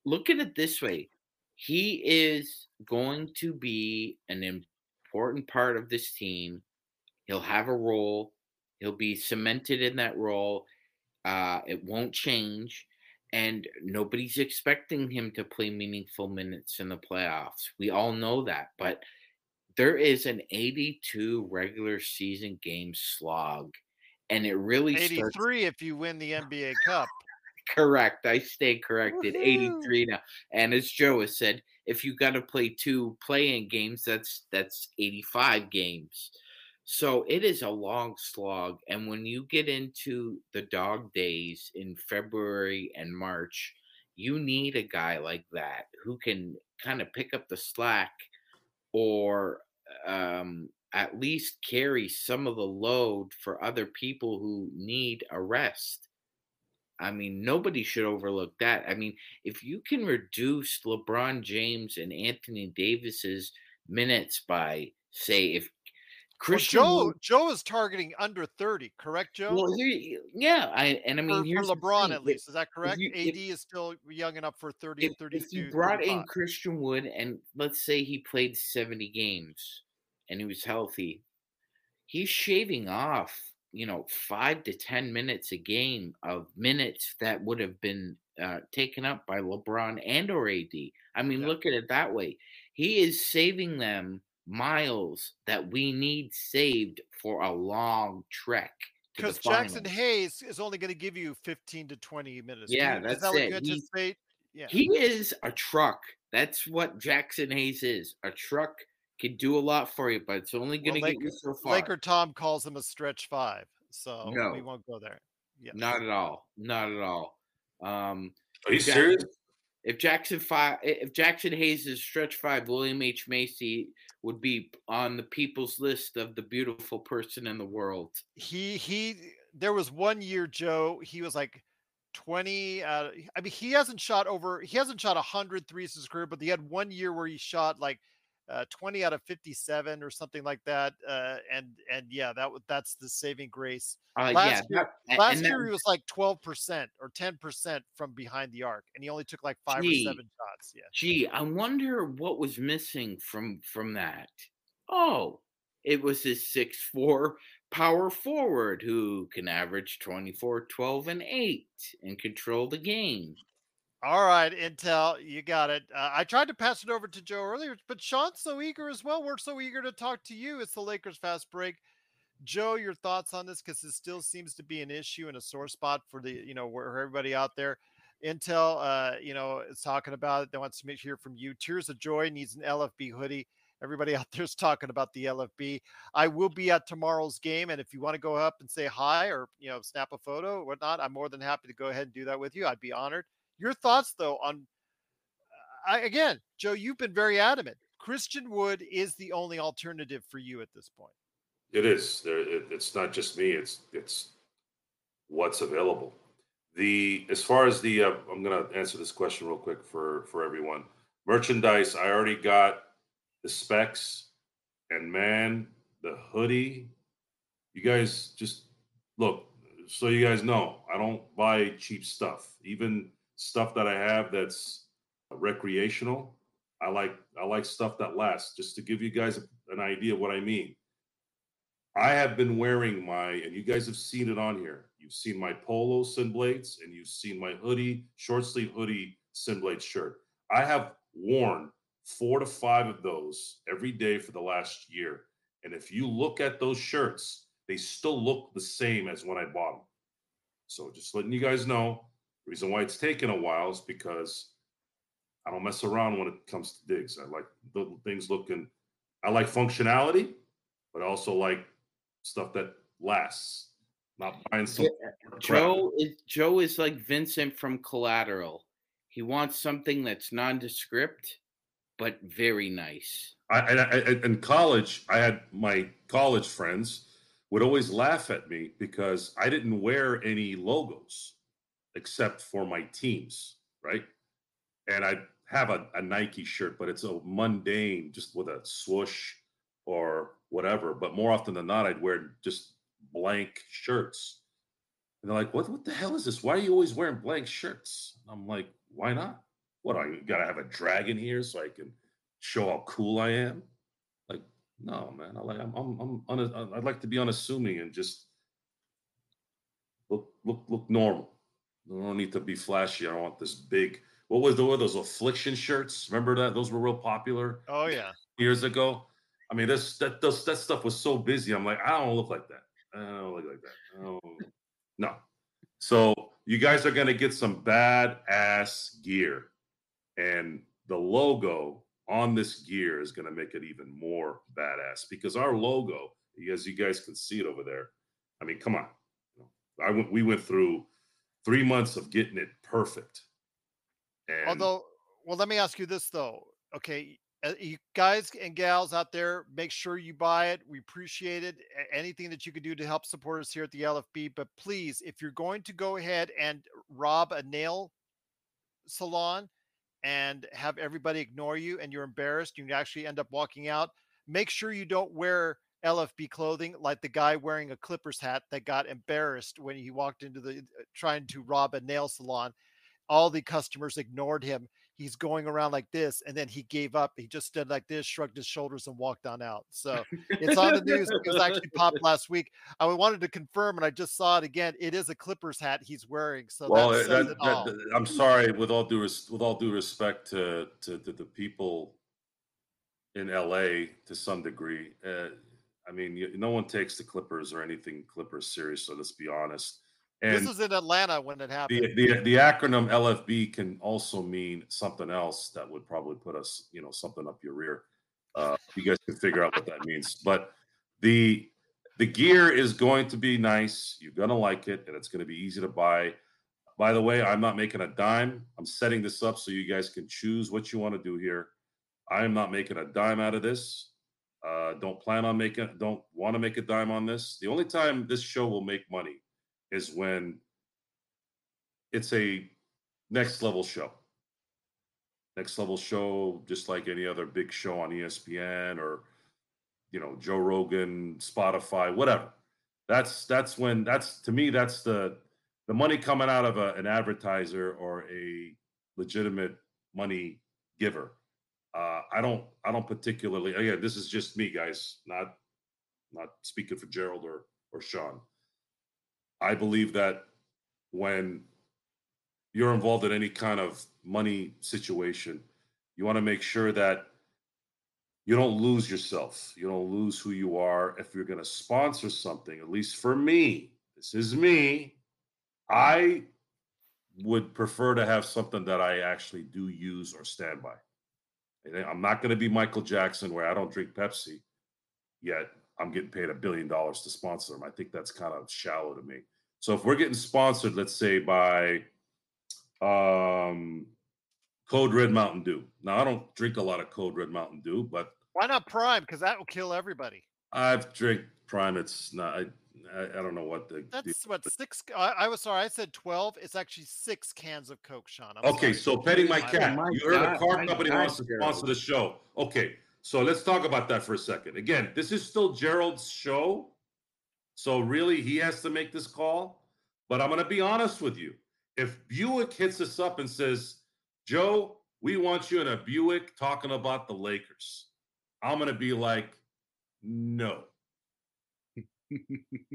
look at it this way: he is going to be an important part of this team. He'll have a role. He'll be cemented in that role. Uh, it won't change and nobody's expecting him to play meaningful minutes in the playoffs. We all know that, but there is an 82 regular season game slog, and it really 83 starts... if you win the NBA Cup. Correct. I stay corrected. Woo-hoo. 83 now. And as Joe has said, if you got to play two playing games, that's that's 85 games. So it is a long slog. And when you get into the dog days in February and March, you need a guy like that who can kind of pick up the slack or um, at least carry some of the load for other people who need a rest. I mean, nobody should overlook that. I mean, if you can reduce LeBron James and Anthony Davis's minutes by, say, if Christian well, Joe Joe is targeting under 30, correct, Joe? Well, here, yeah, I and I mean for, for LeBron at least, is that correct? You, AD if, is still young enough for 30 if, 32. If you brought 35. in Christian Wood and let's say he played 70 games and he was healthy, he's shaving off, you know, five to 10 minutes a game of minutes that would have been uh, taken up by LeBron and or AD. I mean, yeah. look at it that way. He is saving them miles that we need saved for a long trek. Because Jaxson Hayes is only going to give you 15 to 20 minutes. Yeah, that's that it. He, yeah. he is a truck. That's what Jaxson Hayes is. A truck can do a lot for you, but it's only going to well, get you so far. Laker Tom calls him a stretch five, so no, we won't go there. Yeah, not at all. Not at all. Um, Are you Jaxson, serious? If Jackson five, if Jaxson Hayes is stretch five, William H Macy would be on the people's list of the beautiful person in the world. He he there was one year, Joe, he was like 20. Uh, I mean, he hasn't shot over, he hasn't shot 100 threes in his career, but he had one year where he shot like uh, 20 out of 57 or something like that. Uh, and, and yeah, that that's the saving grace. Uh, last yeah, year, that- last year that- he was like 12% or 10% from behind the arc, and he only took like five Gee. or seven shots. Yeah. Gee, I wonder what was missing from from that. Oh, it was his six four power forward who can average 24, 12, and 8 and control the game. All right, Intel, you got it. Uh, I tried to pass it over to Joe earlier, but Sean's so eager as well. We're so eager to talk to you. It's the Lakers fast break. Joe, your thoughts on this because it still seems to be an issue and a sore spot for the you know where everybody out there. Intel, uh, you know, is talking about it. They want to hear from you. Tears of Joy needs an LFB hoodie. Everybody [laughs] out there is talking about the LFB. I will be at tomorrow's game, and if you want to go up and say hi or you know snap a photo or whatnot, I'm more than happy to go ahead and do that with you. I'd be honored. Your thoughts though on I, again, Joe, you've been very adamant. Christian Wood is the only alternative for you at this point. It is. There, it, it's not just me. It's it's what's available. The as far as the uh, I'm gonna answer this question real quick for for everyone. Merchandise. I already got the specs, and man, the hoodie. You guys just look. So you guys know, I don't buy cheap stuff. Even stuff that I have that's recreational. I like I like stuff that lasts. Just to give you guys an idea of what I mean. I have been wearing my, and you guys have seen it on here. You've seen my polo SynBlades, and you've seen my hoodie, short sleeve hoodie SynBlade shirt. I have worn four to five of those every day for the last year. And if you look at those shirts, they still look the same as when I bought them. So just letting you guys know, reason why it's taken a while is because I don't mess around when it comes to digs. I like the things looking. I like functionality, but I also like stuff that lasts. Not buying some crap. Joe is Joe is like Vincent from Collateral. He wants something that's nondescript, but very nice. I, I, I in college, I had my college friends would always laugh at me because I didn't wear any logos except for my teams, right? And I have a, a Nike shirt, but it's a mundane, just with a swoosh or whatever. But more often than not, I'd wear just blank shirts. And they're like, "What? What the hell is this? Why are you always wearing blank shirts?" I'm like, "Why not? What? I gotta have a dragon here so I can show how cool I am." Like, no, man. I like. I'm. I'm. I'm I'd like to be unassuming and just look look look normal. Don't need to be flashy. I don't want this big. What was the what those affliction shirts? Remember that? Those were real popular Oh yeah. years ago. I mean, this that those, that stuff was so busy. I'm like, I don't look like that. I don't look like that. No. So you guys are gonna get some bad ass gear, and the logo on this gear is gonna make it even more badass because our logo, as you guys can see it over there. I mean, come on. I went. We went through three months of getting it perfect. And Although, well, let me ask you this though. Okay, uh, you guys and gals out there, make sure you buy it. We appreciate it. Anything that you can do to help support us here at the LFB. But please, if you're going to go ahead and rob a nail salon and have everybody ignore you and you're embarrassed, you actually end up walking out, make sure you don't wear LFB clothing like the guy wearing a Clippers hat that got embarrassed when he walked into the uh, trying to rob a nail salon all the customers ignored him. He's going around like this, and then he gave up. He just stood like this, shrugged his shoulders, and walked on out. So it's on the news. It was actually popped last week. I wanted to confirm, and I just saw it again. It is a Clippers hat he's wearing. So well, that that, says that- all. that- I'm sorry. With all due res- with all due respect to, to to the people in LA to some degree, uh, I mean, you, no one takes the Clippers or anything Clippers serious. So let's be honest. And this was in Atlanta when it happened. the, the the acronym LFB can also mean something else that would probably put us, you know, something up your rear. Uh, you guys can figure out what that means. But the the gear is going to be nice. You're gonna like it, and it's gonna be easy to buy. By the way, I'm not making a dime. I'm setting this up so you guys can choose what you want to do here. I am not making a dime out of this. Uh, don't plan on making. Don't want to make a dime on this. The only time this show will make money is when it's a next level show. Next level show, just like any other big show on ESPN or you know Joe Rogan, Spotify, whatever. That's that's when that's to me that's the the money coming out of a, an advertiser or a legitimate money giver. Uh, I don't I don't particularly again this is just me guys not not speaking for Gerald or or Sean. I believe that when you're involved in any kind of money situation, you want to make sure that you don't lose yourself. You don't lose who you are. If you're going to sponsor something, at least for me, this is me, I would prefer to have something that I actually do use or stand by. I'm not going to be Michael Jackson where I don't drink Pepsi, yet I'm getting paid a billion dollars to sponsor them. I think that's kind of shallow to me. So if we're getting sponsored, let's say by um, Code Red Mountain Dew. Now I don't drink a lot of Code Red Mountain Dew, but Why not Prime? Because that will kill everybody. I've drank Prime. It's not. I, I, I don't know what the. That's what six. I, I was sorry. I said twelve. It's actually six cans of Coke, Sean. I'm Okay, sorry. so petting my My- cat. my you heard a car company God, wants to sponsor the show. Okay, so let's talk about that for a second. Again, this is still Gerald's show, so really he has to make this call. But I'm going to be honest with you. If Buick hits us up and says, "Joe, we want you in a Buick talking about the Lakers," I'm going to be like, "No."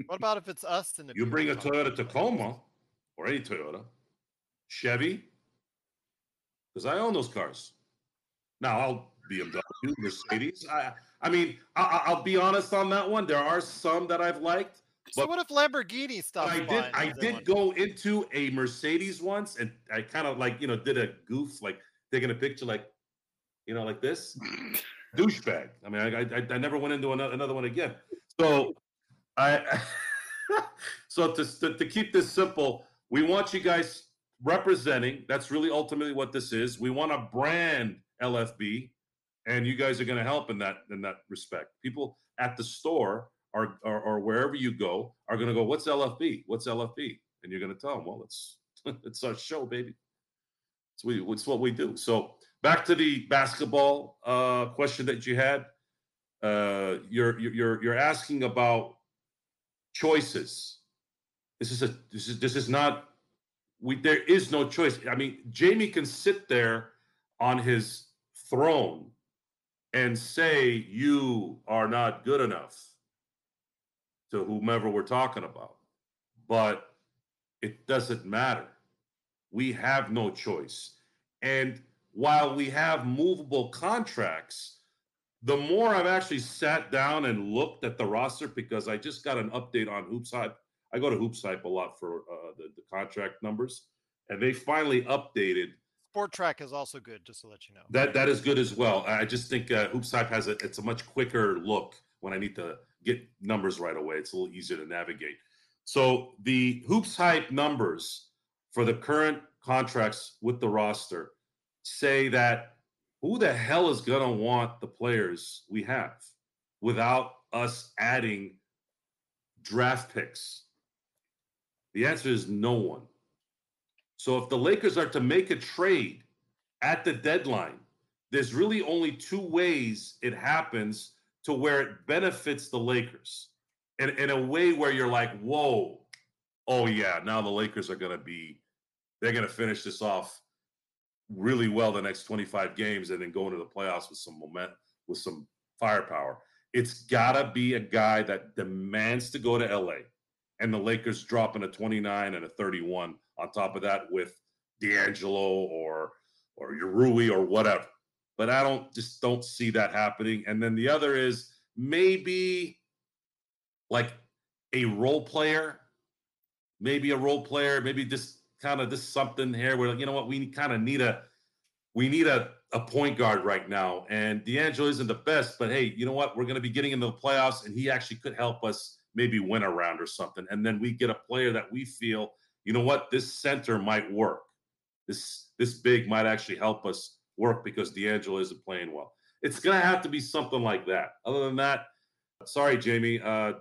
What [laughs] about if it's us in the? You bring a Toyota Tacoma or any Toyota, Chevy, because I own those cars. Now I'll BMW, Mercedes. I, I mean, I- I, I'll be honest on that one. There are some that I've liked. So what if Lamborghini stops I did. I did go into a Mercedes once, and I kind of like you know did a goof, like taking a picture, like you know, like this [laughs] douchebag. I mean, I, I I never went into another, another one again. So I [laughs] so to, to keep this simple, we want you guys representing. That's really ultimately what this is. We want to brand LFB, and you guys are going to help in that in that respect. People at the store or or, or wherever you go are going to go, "What's LFB? What's LFB?" And you're going to tell them, "Well, it's [laughs] it's our show, baby. It's we it's what we do." So back to the basketball uh, question that you had. Uh, you're you're you're asking about choices. This is a this is this is not we there is no choice. I mean, Jamie can sit there on his throne and say you are not good enough to whomever we're talking about. But it doesn't matter. We have no choice. And while we have movable contracts, the more I've actually sat down and looked at the roster because I just got an update on Hoops Hype. I go to Hoops Hype a lot for uh, the, the contract numbers, and they finally updated Spotrac is also good, just to let you know. that. That is good as well. I just think uh, Hoops Hype has a it's a much quicker look when I need to get numbers right away. It's a little easier to navigate. So the Hoops Hype numbers for the current contracts with the roster say that who the hell is going to want the players we have without us adding draft picks? The answer is no one. So if the Lakers are to make a trade at the deadline, there's really only two ways it happens to where it benefits the Lakers. In, in a way where you're like, whoa, oh yeah, now the Lakers are gonna be, they're gonna finish this off really well the next 25 games and then go into the playoffs with some moment, with some firepower. It's gotta be a guy that demands to go to LA and the Lakers dropping a 29 and a 31 on top of that with D'Angelo or or Rui or whatever. But I don't just don't see that happening. And then the other is maybe like a role player, maybe a role player, maybe just kind of just something here where you know what we kind of need a we need a, a point guard right now. And D'Angelo isn't the best, but hey, you know what? We're going to be getting into the playoffs, and he actually could help us maybe win a round or something. And then we get a player that we feel, you know what, this center might work. This this big might actually help us work because D'Angelo isn't playing well. It's going to have to be something like that. Other than that, sorry, Jamie. Uh,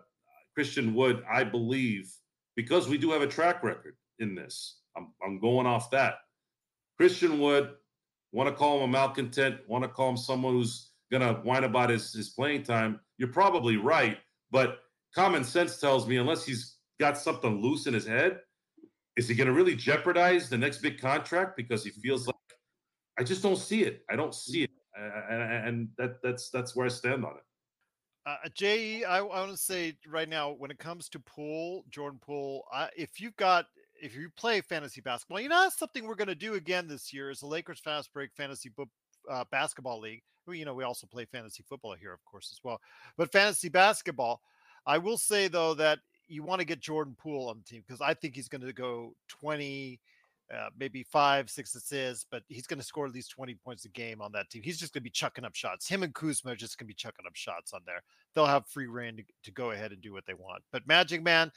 Christian Wood, I believe, because we do have a track record in this. I'm, I'm going off that. Christian Wood, want to call him a malcontent, want to call him someone who's going to whine about his, his playing time. You're probably right. But common sense tells me unless he's got something loose in his head, is he going to really jeopardize the next big contract because he feels like I just don't see it. I don't see it, and, that that's that's where I stand on it. Uh, Jay, I, I want to say right now, when it comes to Poole, Jordan Poole, uh, if you've got, if you play fantasy basketball, you know that's something we're going to do again this year is the Lakers Fast Break Fantasy uh, Basketball League. We, you know, we also play fantasy football here, of course, as well. But fantasy basketball, I will say though that you want to get Jordan Poole on the team because I think he's going to go 20, uh, maybe five, six assists, but he's going to score at least 20 points a game on that team. He's just going to be chucking up shots. Him and Kuzma are just going to be chucking up shots on there. They'll have free reign to, to go ahead and do what they want. But Magic Man,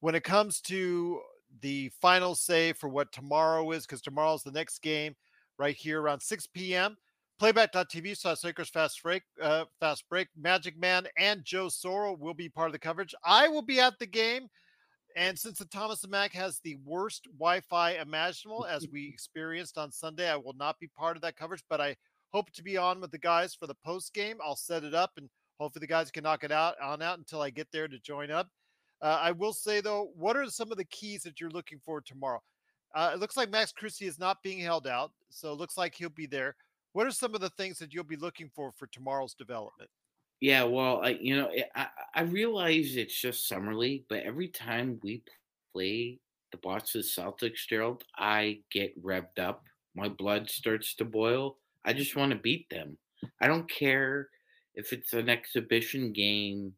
when it comes to the final say for what tomorrow is, because tomorrow's the next game right here around 6 p.m. Playback.tv slash Lakers Fast Break, uh, Fast Break. Magic Man and Joe Soro will be part of the coverage. I will be at the game. And since the Thomas and Mack has the worst Wi-Fi imaginable, [laughs] as we experienced on Sunday, I will not be part of that coverage. But I hope to be on with the guys for the post game. I'll set it up, and hopefully the guys can knock it out on out until I get there to join up. Uh, I will say though, what are some of the keys that you're looking for tomorrow? Uh, it looks like Max Christie is not being held out, so it looks like he'll be there. What are some of the things that you'll be looking for for tomorrow's development? Yeah, well, I, you know, I, I realize it's just summer league, but every time we play the Boston Celtics, Gerald, I get revved up. My blood starts to boil. I just want to beat them. I don't care if it's an exhibition game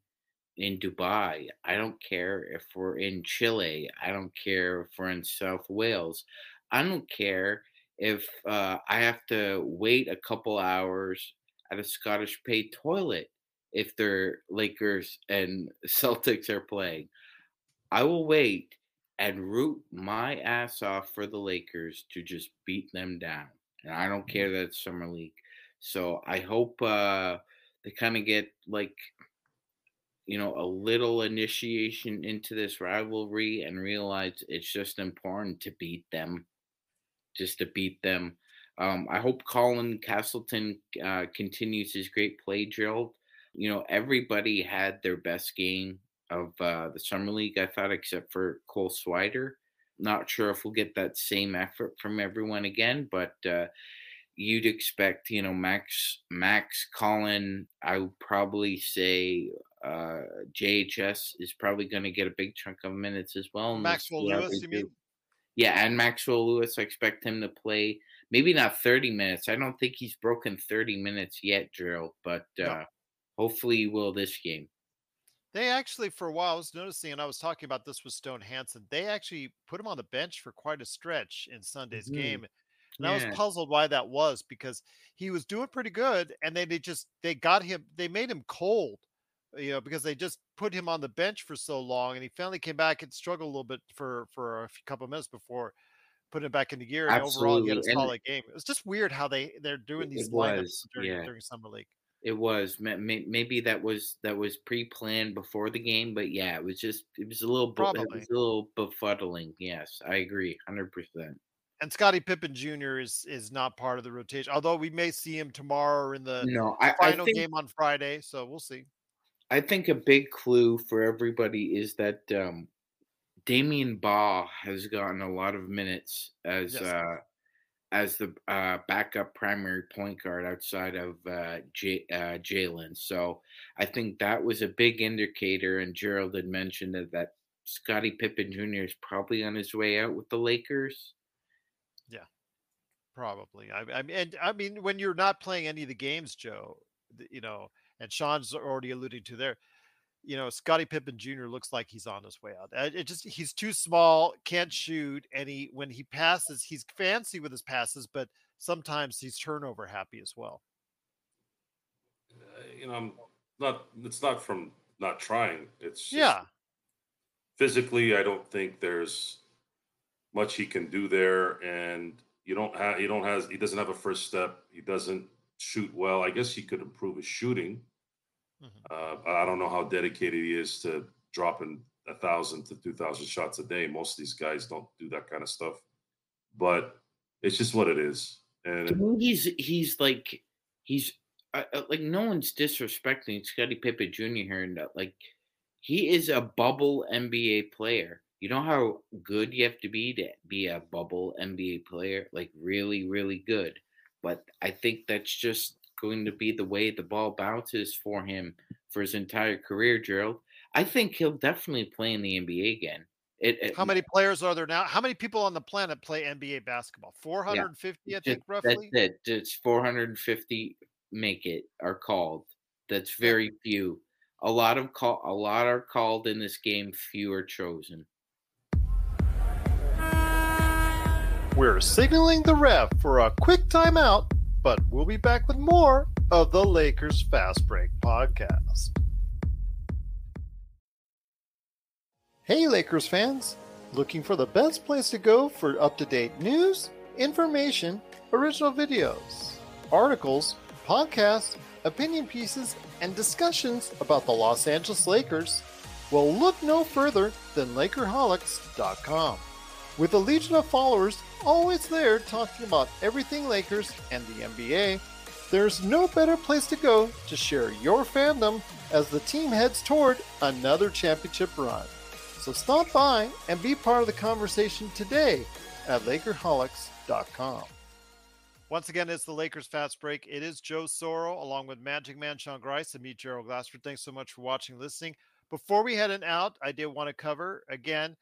in Dubai. I don't care if we're in Chile. I don't care if we're in South Wales. I don't care if uh, I have to wait a couple hours at a Scottish paid toilet if their Lakers and [laughs] Celtics are playing. I will wait and root my ass off for the Lakers to just beat them down. And I don't care that it's summer league. So I hope uh, they kind of get like you know a little initiation into this rivalry and realize it's just important to beat them just to beat them um, i hope colin castleton uh, continues his great play drill. you know, everybody had their best game of uh, the summer league. I thought, except for Cole Swider. Not sure if we'll get that same effort from everyone again, but uh, you'd expect, you know, Max, Max, Colin. I would probably say uh, JHS is probably going to get a big chunk of minutes as well. Maxwell Lewis, you mean? Yeah, and Maxwell Lewis. I expect him to play maybe not 30 minutes. I don't think he's broken 30 minutes yet, Gerald, but uh, Hopefully, will this game. They actually, for a while, I was noticing, and I was talking about this with Stone Hansen. They actually put him on the bench for quite a stretch in Sunday's mm-hmm. game, and yeah. I was puzzled why that was because he was doing pretty good, and then they just they got him, they made him cold, you know, because they just put him on the bench for so long, and he finally came back and struggled a little bit for for a couple of minutes before putting it back into gear. And Absolutely. overall, he had a solid and game. It was just weird how they they're doing these lineups during, yeah. during summer league. It was maybe that was that was pre-planned before the game, but yeah, it was just it was a little Probably. it was a little befuddling. Yes, I agree, hundred percent. And Scottie Pippen Jr. is is not part of the rotation, although we may see him tomorrow or in the no, I, final I think, game on Friday. So we'll see. I think a big clue for everybody is that um, Damion Baugh has gotten a lot of minutes as yes. uh, as the uh, backup primary point guard outside of uh, J- uh, Jalen. So I think that was a big indicator. And Gerald had mentioned that, that Scottie Pippen Jr. is probably on his way out with the Lakers. Yeah, probably. I, I mean, and I mean, when you're not playing any of the games, Joe, you know, and Sean's already alluding to there you know, Scottie Pippen Jr. looks like he's on his way out. It just he's too small, can't shoot, and he when he passes, he's fancy with his passes, but sometimes he's turnover happy as well. Uh, you know, I'm not. It's not from not trying. It's yeah. Physically, I don't think there's much he can do there, and you don't have. He don't has. He doesn't have a first step. He doesn't shoot well. I guess he could improve his shooting. Mm-hmm. Uh, I don't know how dedicated he is to dropping a thousand to two thousand shots a day. Most of these guys don't do that kind of stuff, but it's just what it is. And To me, he's he's like he's uh, uh, like no one's disrespecting Scottie Pippen Jr. here, and that like he is a bubble NBA player. You know how good you have to be to be a bubble NBA player, like really, really good. But I think that's just going to be the way the ball bounces for him for his entire career, Gerald. I think he'll definitely play in the NBA again. It, it- How many players are there now? How many people on the planet play NBA basketball? 450, I Just- think, roughly. That's it. It's 450 make it are called. That's very few. A lot of call a lot are called in this game, few are chosen. We're signaling the ref for a quick timeout, but we'll be back with more of the Lakers Fast Break podcast. Hey, Lakers fans! Looking for the best place to go for up to date news, information, original videos, articles, podcasts, opinion pieces, and discussions about the Los Angeles Lakers? Well, look no further than Lakerholics.com. With a legion of followers always there talking about everything Lakers and the NBA, there's no better place to go to share your fandom as the team heads toward another championship run. So stop by and be part of the conversation today at Lakerholics.com. Once again, it's the Lakers Fast Break. It is Joe Soro along with Magic Man Sean Grice and me, Gerald Glassford. Thanks so much for watching and listening. Before we head on out, I did want to cover again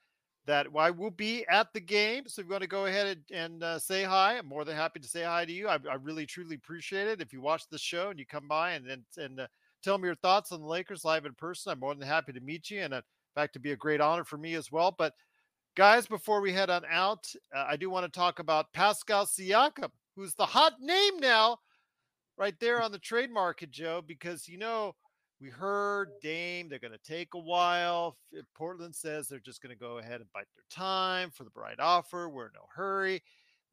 that I will be at the game. So if you want to go ahead and, and uh, say hi, I'm more than happy to say hi to you. I, I really, truly appreciate it. If you watch the show and you come by and and, and uh, tell me your thoughts on the Lakers live in person, I'm more than happy to meet you. And uh, in fact, it'd be a great honor for me as well. But guys, before we head on out, uh, I do want to talk about Pascal Siakam, who's the hot name now, right there on the trade market, Joe, because you know we heard Dame, they're going to take a while. Portland says they're just going to go ahead and bite their time for the bright offer. We're in no hurry.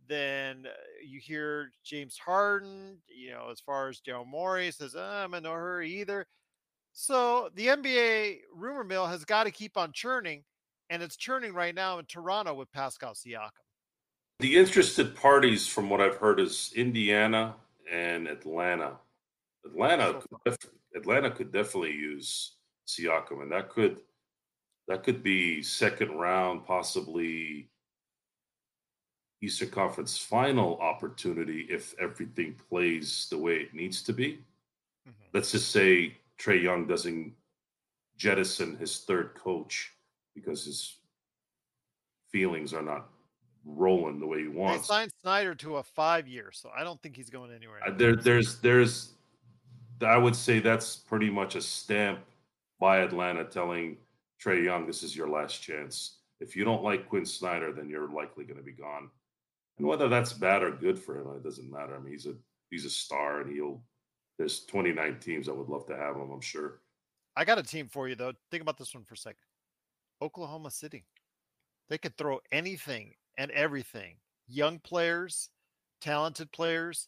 Then uh, you hear James Harden, you know, as far as Daryl Morey says, "Uh, I'm in no hurry either. So the NBA rumor mill has got to keep on churning, and it's churning right now in Toronto with Pascal Siakam. The interested parties, from what I've heard, is Indiana and Atlanta. Atlanta, def- Atlanta could definitely use Siakam, and that could that could be second round, possibly Eastern Conference Final opportunity if everything plays the way it needs to be. Let's just say Trae Young doesn't jettison his third coach because his feelings are not rolling the way he They wants. signed Snyder to a five year, so I don't think he's going anywhere. Uh, There, there's, there's, I would say that's pretty much a stamp by Atlanta telling Trae Young, this is your last chance. If you don't like Quin Snyder, then you're likely going to be gone. And whether that's bad or good for him, it doesn't matter. I mean, he's a he's a star, and he'll. There's 29 teams that would love to have him. I'm sure. I got a team for you though. Think about this one for a second. Oklahoma City. They could throw anything and everything. Young players, talented players,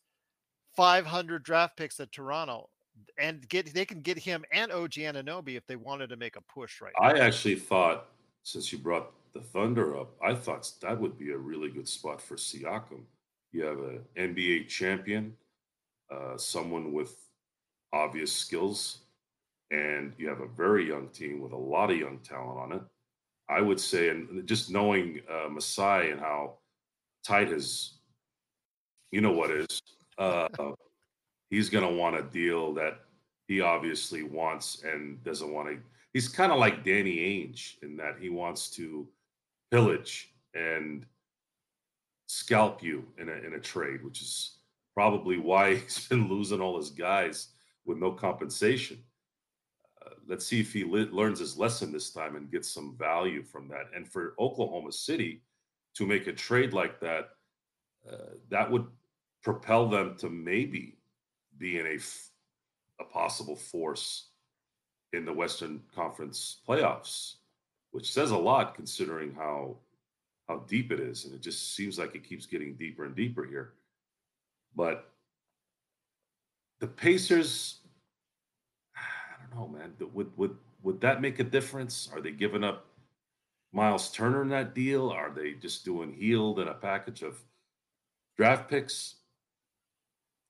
500 draft picks at Toronto, and get they can get him and OG Anunoby if they wanted to make a push right now. I actually thought, since you brought the Thunder up, I thought that would be a really good spot for Siakam. You have an NBA champion, uh, someone with obvious skills, and you have a very young team with a lot of young talent on it. I would say, and just knowing uh, Masai and how tight his, you know what is, uh, he's going to want a deal that he obviously wants and doesn't want to. He's kind of like Danny Ainge in that he wants to pillage and scalp you in a in a trade, which is probably why [laughs] he's been losing all his guys with no compensation. Uh, let's see if he le- learns his lesson this time and gets some value from that. And for Oklahoma City to make a trade like that, uh, that would propel them to maybe be in a possible force in the Western Conference playoffs, which says a lot considering how how deep it is, and it just seems like it keeps getting deeper and deeper here. But the Pacers, I don't know, man. Would would would that make a difference? Are they giving up Miles Turner in that deal? Are they just doing Hield and a package of draft picks?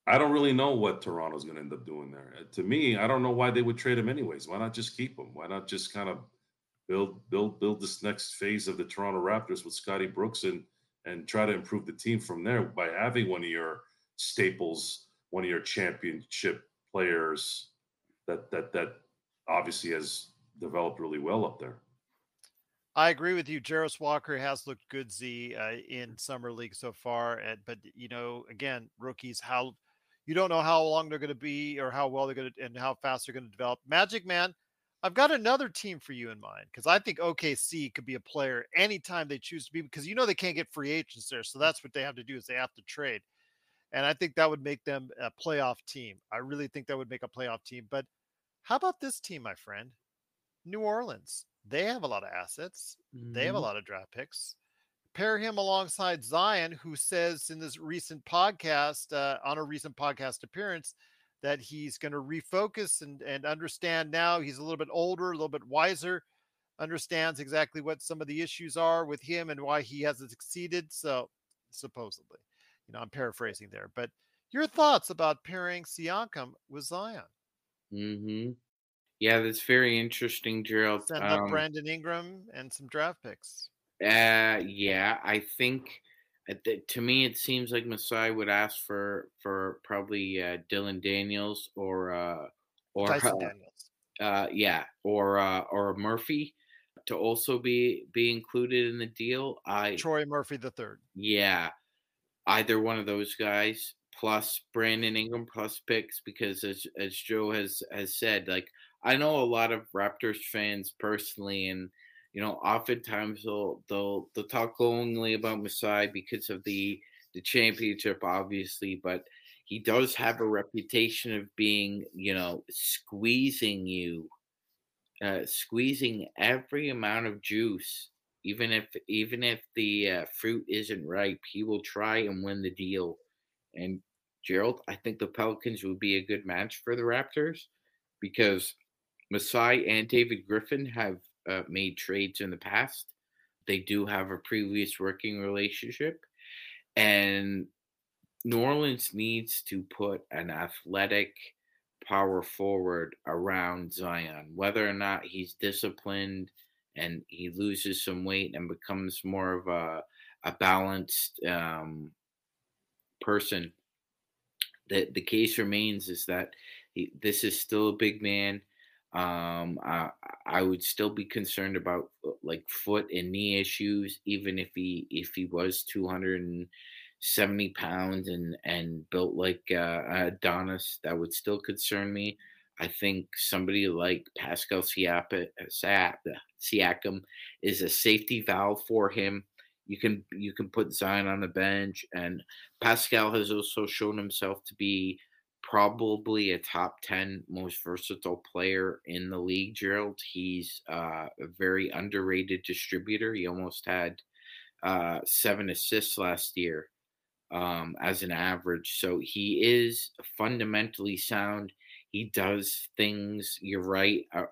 I don't really know what Toronto's going to end up doing there. Uh, to me, I don't know why they would trade him anyways. Why not just keep him? Why not just kind of build build build this next phase of the Toronto Raptors with Scotty Brooks and and try to improve the team from there by having one of your staples, one of your championship players that that that obviously has developed really well up there. I agree with you. Jarace Walker has looked good, Z, uh, in summer league so far. And, but you know, again, rookies, how you don't know how long they're going to be or how well they're going to and how fast they're going to develop. Magic Man, I've got another team for you in mind because I think OKC could be a player anytime they choose to be because you know they can't get free agents there. So that's what they have to do is they have to trade. And I think that would make them a playoff team. I really think that would make a playoff team. But how about this team, my friend? New Orleans. They have a lot of assets. Mm-hmm. They have a Mm-hmm. lot of draft picks. Pair him alongside Zion, who says in this recent podcast, uh, on a recent podcast appearance, that he's going to refocus and, and understand now. He's a little bit older, a little bit wiser, understands exactly what some of the issues are with him and why he hasn't succeeded. So, supposedly, you know, I'm paraphrasing there. But your thoughts about pairing Siakam with Zion? Mm-hmm. Yeah, that's very interesting, Gerald. Send up Um, Brandon Ingram and some draft picks. Uh, yeah, I think uh, to me it seems like Masai would ask for for probably uh, Dylan Daniels or uh, or Tyson uh, Daniels. uh, yeah, or uh, or Murphy to also be be included in the deal. I Trey Murphy the third. yeah, either one of those guys plus Brandon Ingram plus picks because as as Joe has has said, like I know a lot of Raptors fans personally, and you know oftentimes they'll they'll they'll talk glowingly about Masai because of the the championship, obviously, but he does have a reputation of being you know squeezing you, uh, squeezing every amount of juice even if even if the uh, fruit isn't ripe, he will try and win the deal. And Gerald, I think the Pelicans would be a good match for the Raptors because Masai and David Griffin have uh, made trades in the past. They do have a previous working relationship, and New Orleans needs to put an athletic power forward around Zion, whether or not he's disciplined and he loses some weight and becomes more of a a balanced um, person. The the case remains is that he, this is still a big man. Um, I, I would still be concerned about uh, like foot and knee issues, even if he if he was two hundred and seventy pounds and and built like uh, Adonis. That would still concern me. I think somebody like Pascal Siapa, Siakam is a safety valve for him. You can you can put Zion on the bench, and Pascal has also shown himself to be probably a top ten most versatile player in the league. Gerald, he's uh, a very underrated distributor. He almost had uh, seven assists last year um, as an average, so he is fundamentally sound. He does things you're right uh,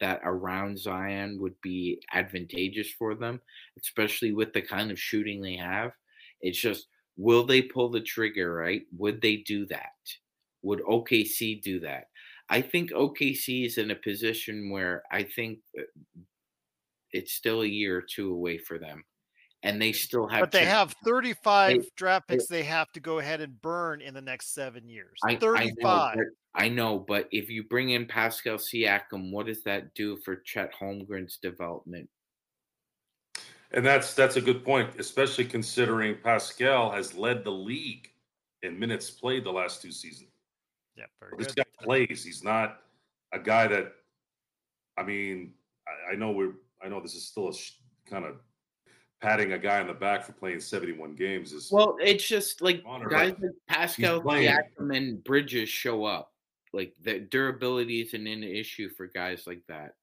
that around zion would be advantageous for them especially with the kind of shooting they have. It's just will they pull the trigger right? Would they do that would okc do that i think okc is in a position where i think uh, it's still a year or two away for them and they still have But they chance- have 35 They- draft picks they have to go ahead and burn in the next seven years. I, I know, 35. but, I know, but if you bring in Pascal Siakam, what does that do for Chet Holmgren's development? And that's that's a good point, especially considering Pascal has led the league in minutes played the last two seasons. Yeah, very This good. guy plays. He's not a guy that. I mean, I, I know we're. I know this is still a sh- kind of patting a guy on the back for playing seventy-one games. Is Well, it's just like Honor, guys like Pascal playing. Siakam and Bridges show up. Like the durability isn't an issue for guys like that.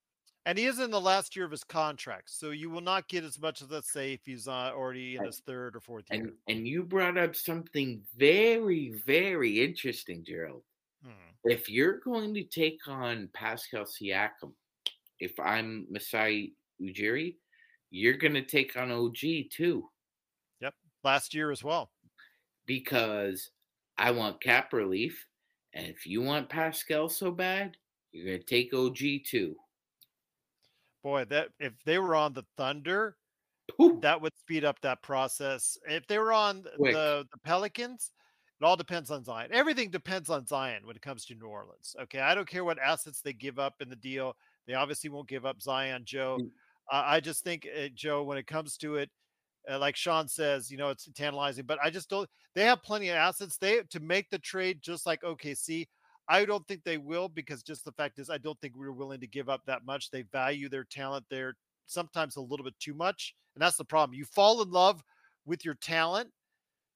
And he is in the last year of his contract, so you will not get as much as let's say if he's uh, already in his third or fourth year. And and you brought up something very very interesting, Gerald. If you're going to take on Pascal Siakam, if I'm Masai Ujiri, you're going to take on OG too. Yep. Last year as well. Because I want cap relief. And if you want Pascal so bad, you're going to take OG too. Boy, that if they were on the Thunder, that would speed up that process. If they were on Quick. the, the Pelicans, it all depends on Zion. Everything depends on Zion when it comes to New Orleans. Okay. I don't care what assets they give up in the deal. They obviously won't give up Zion, Joe. I I just think, uh, Joe, when it comes to it, uh, like Sean says, you know, it's tantalizing, but I just don't. They have plenty of assets. They to make the trade just like OKC. I don't think they will because just the fact is, I don't think we're willing to give up that much. They value their talent there sometimes a little bit too much, and that's the problem. You fall in love with your talent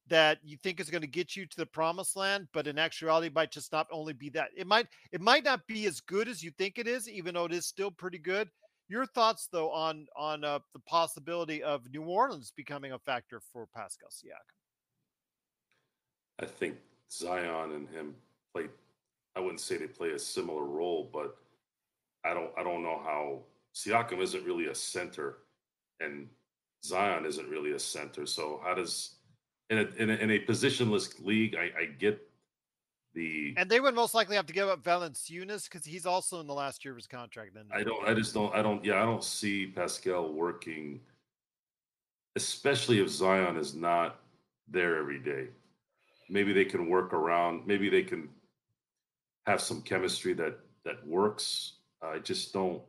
that you think is going to get you to the promised land, but in actuality, it might just not only be that. It might it might not be as good as you think it is, even though it is still pretty good. Your thoughts, though, on on uh, the possibility of New Orleans becoming a factor for Pascal Siakam? I think Zion and him play. I wouldn't say they play a similar role, but I don't. I don't know how Siakam isn't really a center, and Zion isn't really a center. So how does in a in a, in a positionless league? I, I get the. And they would most likely have to give up Valanciunas because he's also in the last year of his contract. Then I don't. I just don't. I don't. Yeah, I don't see Pascal working, especially if Zion is not there every day. Maybe they can work around. Maybe they can have some chemistry that that works. I just don't.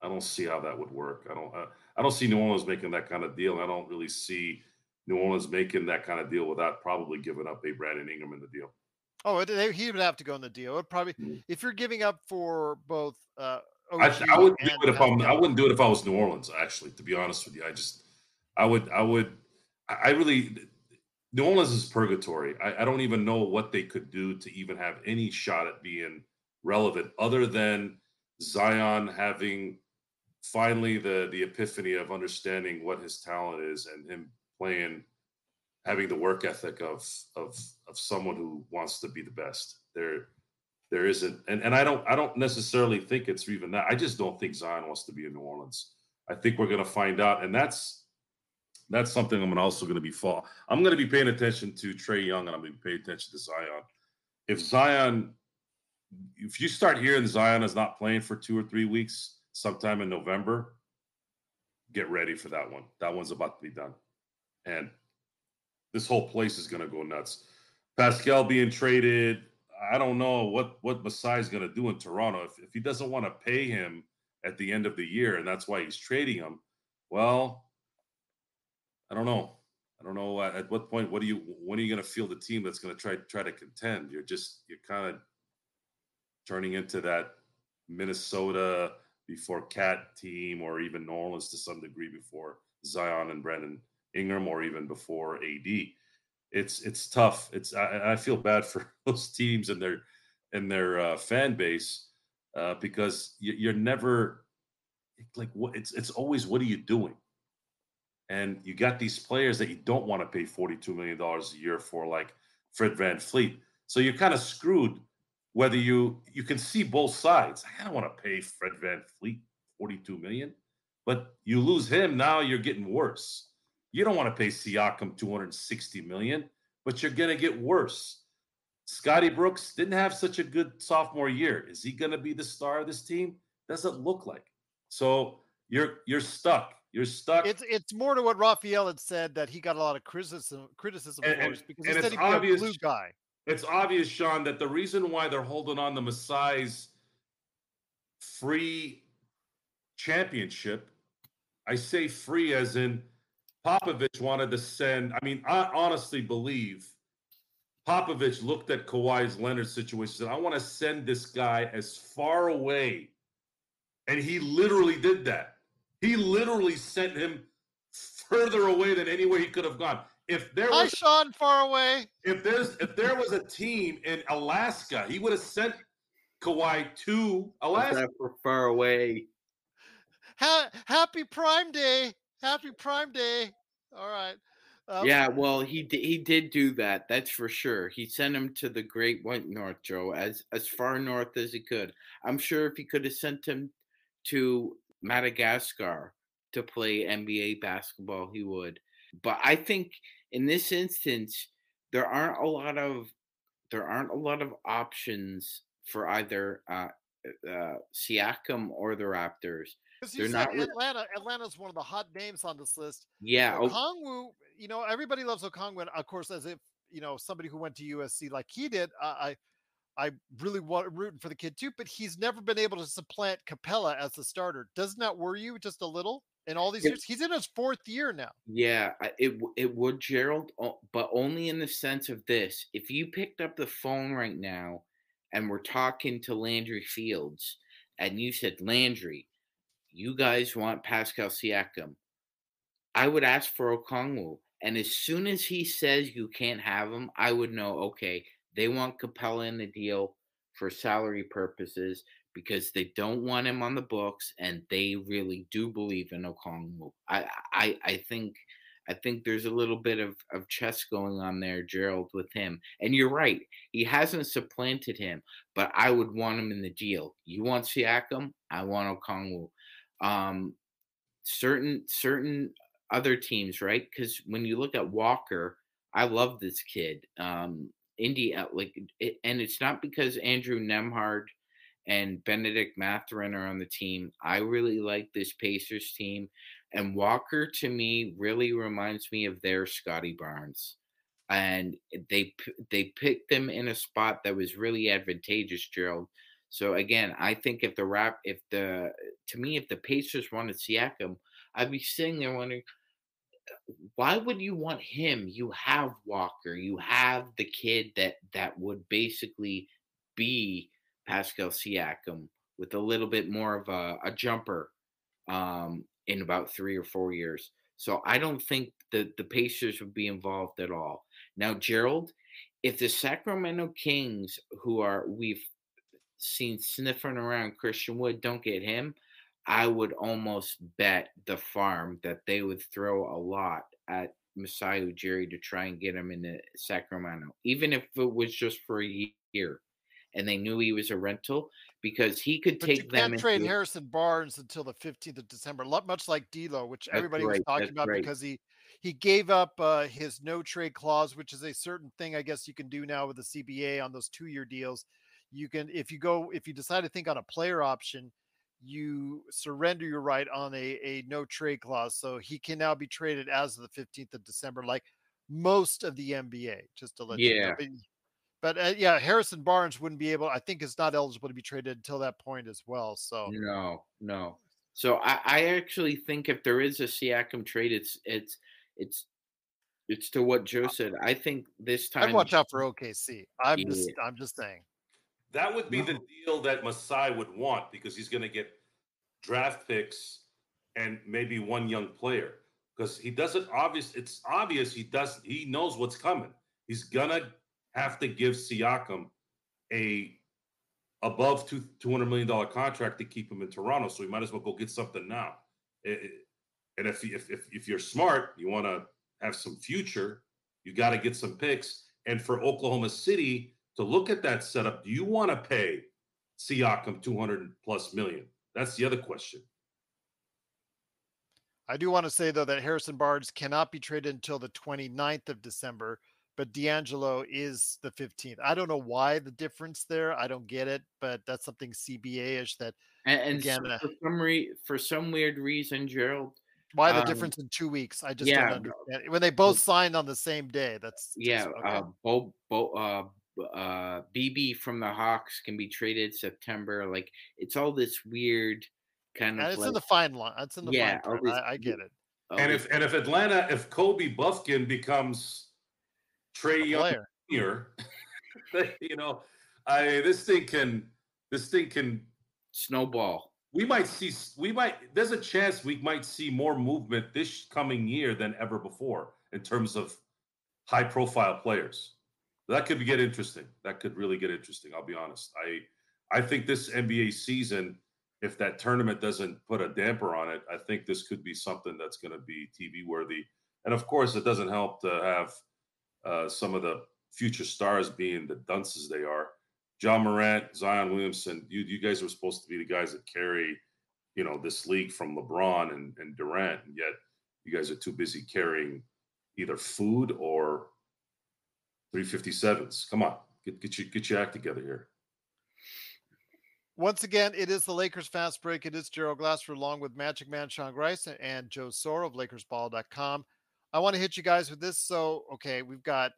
I don't see how that would work. I don't. I, I don't see New Orleans making that kind of deal. I don't really see New Orleans making that kind of deal without probably giving up a Brandon Ingram in the deal. Oh, they, he would have to go in the deal. It probably if you're giving up for both. Uh, I, I wouldn't do it if I'm. I wouldn't do it if I was New Orleans. Actually, to be honest with you, I just, I would, I would, I I really. New Orleans is purgatory. I, I don't even know what they could do to even have any shot at being relevant, other than Zion having finally the the epiphany of understanding what his talent is and him playing, having the work ethic of of of someone who wants to be the best. There, there isn't, and and I don't I don't necessarily think it's even that. I just don't think Zion wants to be in New Orleans. I think we're going to find out, and that's that's something I'm also going to be fall. I'm going to be paying attention to Trae Young, and I'm going to be paying attention to Zion. If Zion, if you start hearing Zion is not playing for two or three weeks, sometime in November, get ready for that one. That one's about to be done, and this whole place is going to go nuts. Pascal being traded, I don't know what what Masai is going to do in Toronto. If if he doesn't want to pay him at the end of the year, and that's why he's trading him, well, I don't know. I don't know at, at what point. What do you? When are you going to feel the team that's going to try try to contend? You're just you're kind of turning into that Minnesota before Cat team, or even New Orleans to some degree before Zion and Brandon Ingram, or even before AD. It's it's tough. It's I, I feel bad [laughs] for those teams and their and their uh, fan base uh, because you, you're never like what it's it's always what are you doing and you got these players that you don't want to pay $42 million a year for like Fred VanVleet so you're kind of screwed whether you you can see both sides i don't want to pay fred van fleet 42 million but you lose him now you're getting worse you don't want to pay siakam 260 million but you're going to get worse scotty brooks didn't have such a good sophomore year is he going to be the star of this team doesn't look like so you're you're stuck. You're stuck. It's it's more to what Raphael had said that he got a lot of criticism criticism And- and- because and he said be obvious- a blue guy. It's obvious, Sean, that the reason why they're holding on to Masai's free championship, I say free as in Popovich wanted to send. I mean, I honestly believe Popovich looked at Kawhi's Leonard situation and said, I want to send this guy as far away. And he literally did that. He literally sent him further away than anywhere he could have gone. If there Hi, was Sean, far away. if there's if there was a team in Alaska, he would have sent Kawhi to Alaska. For far away. Ha- happy Prime Day. Happy Prime Day. All right. Um, yeah, well, he di- he did do that. That's for sure. He sent him to the Great White North, Joe, as as far north as he could. I'm sure if he could have sent him to Madagascar, to play NBA basketball, he would. But I think in this instance, there aren't a lot of there aren't a lot of options for either uh, uh, Siakam or the Raptors. Because you said not. Atlanta. Atlanta's one of the hot names on this list. Yeah, oh- Okongwu. You know, everybody loves Okongwu, and of course, as if you know somebody who went to USC like he did. I, I, I really want rooting for the kid too, but he's never been able to supplant Capela as the starter. Doesn't that worry you just a little? In all these Yeah. years, he's in his fourth year now. Yeah, it it would, Gerald, but only in the sense of this: if you picked up the phone right now and we're talking to Landry Fields, and you said, Landry, you guys want Pascal Siakam, I would ask for Okongwu, and as soon as he says you can't have him, I would know. Okay, they want Capela in the deal for salary purposes because they don't want him on the books, and they really do believe in Okongwu. I I I think I think there's a little bit of of chess going on there, Gerald, with him. And you're right, he hasn't supplanted him, but I would want him in the deal. You want Siakam, I want Okongwu. Um, certain certain other teams, right? Because when you look at Walker, I love this kid. Um, India, like, it, and it's not because Andrew Nembhard and Bennedict Mathurin are on the team. I really like this Pacers team, and Walker to me really reminds me of their Scottie Barnes. And they they picked them in a spot that was really advantageous, Gerald. So again, I think if the rap, if the to me, if the Pacers wanted Siakam, I'd be sitting there wondering, why would you want him? You have Walker, you have the kid that that would basically be Pascal Siakam with a little bit more of a, a jumper um, in about three or four years. So I don't think that the Pacers would be involved at all. Now, Gerald, if the Sacramento Kings, who are we've seen sniffing around Christian Wood, don't get him, I would almost bet the farm that they would throw a lot at Masai Ujiri to try and get him into Sacramento, even if it was just for a year. And they knew he was a rental because he could But you take them can't trade into- Harrison Barnes until the 15th of December, much like D'Lo, which everybody right, was talking about right. because he he gave up uh, his no trade clause, which is a certain thing I guess you can do now with the CBA on those two year deals. You can if you go if you decide to think on a player option, you surrender your right on a, a no trade clause. So he can now be traded as of the 15th of December, like most of the NBA, just to let you know. Yeah. But, but uh, yeah, Harrison Barnes wouldn't be able, I think is not eligible to be traded until that point as well. So No, no. So I, I actually think if there is a Siakam trade, it's it's it's it's to what Joe said. I think this time I'd watch out for OKC. I'm just I'm just saying. That would be the deal that Masai would want because he's going to get draft picks and maybe one young player because he doesn't obvious. It's obvious he does. He knows what's coming. He's gonna have to give Siakam a above two two hundred million dollar contract to keep him in Toronto. So he might as well go get something now. It- it- and if if if, if you're smart, you want to have some future. You got to get some picks. And for Oklahoma City to look at that setup, do you want to pay Siakam 200 plus million? That's the other question. I do want to say though that Harrison Barnes cannot be traded until the 29th of December, but D'Angelo is the 15th. I don't know why the difference there. I don't get it, but that's something CBA-ish that And, and again. so uh, for some re- for some weird reason, Gerald. why the um, difference in two weeks? I just yeah, don't understand. When they both signed on the same day, that's Yeah, okay. uh, Bo, Bo, uh, b- uh, BB from the Hawks can be traded September. Like it's all this weird kind And of. it's like, in the fine line. It's in the yeah, fine all print. these I, I get it. all And if and if Atlanta, if Kobe Bufkin becomes Trae Young. Jr., [laughs] you know, I this thing can this thing can snowball. We might see we might there's a chance we might see more movement this coming year than ever before in terms of high profile players. That could get interesting. That could really get interesting. I'll be honest. I I think this NBA season, if that tournament doesn't put a damper on it, I think this could be something that's going to be TV worthy. And of course, it doesn't help to have uh, some of the future stars being the dunces they are. Ja Morant, Zion Williamson, you you guys were supposed to be the guys that carry you know, this league from LeBron and, and Durant, and yet you guys are too busy carrying either food or 357s. Come on, get get your get your act together here. Once again, it is the Lakers Fast Break. It is Gerald Glassford along with Magic Man Sean Grice and Joe Soro of LakersBall.com. I want to hit you guys with this. So, okay, we've got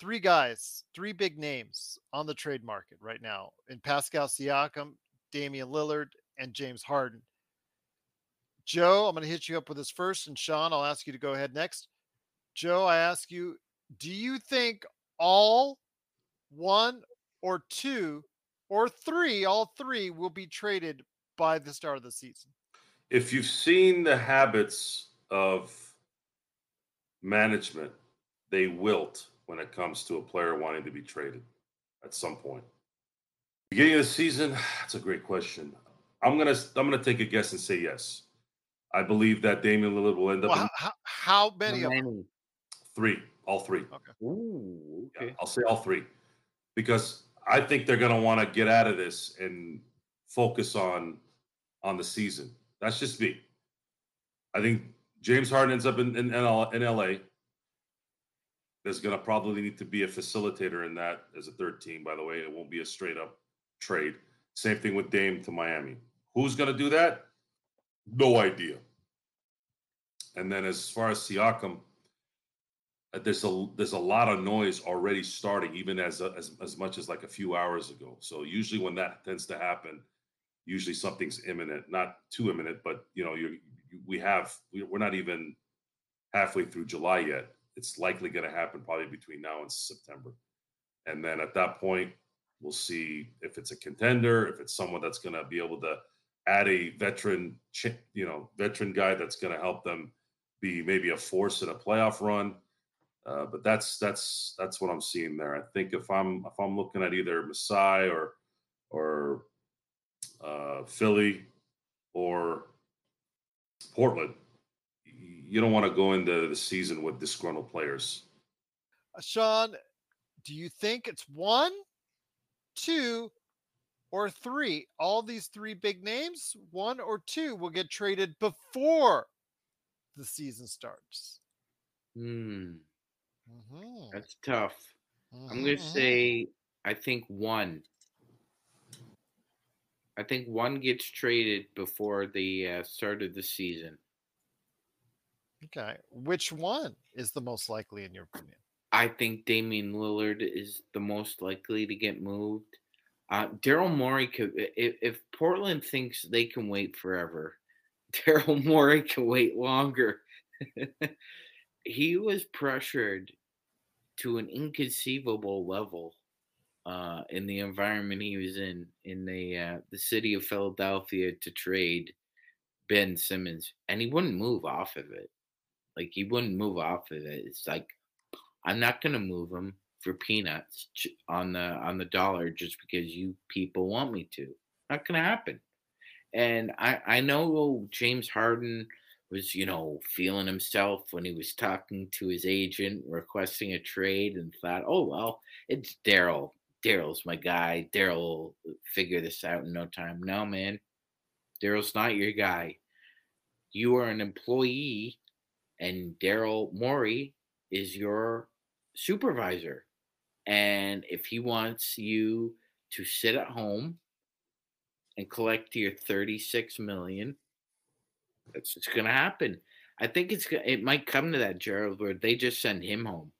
three guys, three big names on the trade market right now in Pascal Siakam, Damian Lillard, and James Harden. Joe, I'm going to hit you up with this first, and Sean, I'll ask you to go ahead next. Joe, I ask you, do you think all one or two or three, all three will be traded by the start of the season? If you've seen the habits of management, they wilt when it comes to a player wanting to be traded at some point. Beginning of the season, [sighs] that's a great question. I'm gonna I'm gonna take a guess and say yes. I believe that Damian Lillard will end up Well, in how, how many of them? three, all three. Okay. Ooh, Yeah, okay. I'll say all three because I think they're going to want to get out of this and focus on on the season. That's just me. I think James Harden ends up in in, in LA. There's going to probably need to be a facilitator in that as a third team. By the way, it won't be a straight up trade. Same thing with Dame to Miami. Who's going to do that? No idea. And then as far as Siakam, there's a there's a lot of noise already starting, even as as as much as like a few hours ago. So usually when that tends to happen, usually something's imminent, not too imminent, but you know you we have we- we're not even halfway through July yet. It's likely going to happen probably between now and September, and then at that point we'll see if it's a contender, if it's someone that's going to be able to add a veteran, you know, veteran guy that's going to help them be maybe a force in a playoff run. Uh, but that's that's that's what I'm seeing there. I think if I'm if I'm looking at either Masai or or uh, Philly or Portland, you don't want to go into the season with disgruntled players. Uh, Sean, do you think it's one, two, or three? All these three big names, one or two, will get traded before the season starts. Hmm, Mhm, that's tough. I'm mhm, gonna mhm. say I think one. I think one gets traded before the uh, start of the season. Okay. Which one is the most likely in your opinion? I think Damian Lillard is the most likely to get moved. Uh, Daryl Morey could, if, if Portland thinks they can wait forever, [laughs] Daryl Morey can wait longer. [laughs] he was pressured to an inconceivable level uh, in the environment he was in in the uh, the city of Philadelphia to trade Ben Simmons, and he wouldn't move off of it. Like he wouldn't move off of it. It's like I'm not gonna move him for peanuts on the on the dollar just because you people want me to. Not gonna happen. And I I know James Harden was you know feeling himself when he was talking to his agent requesting a trade and thought, oh well, it's Daryl. Daryl's my guy. Daryl will figure this out in no time. No man, Daryl's not your guy. You are an employee, and Daryl Morey is your supervisor. And if he wants you to sit at home and collect your 36 million, that's what's going to happen. I think it's it might come to that, Gerald, where they just send him home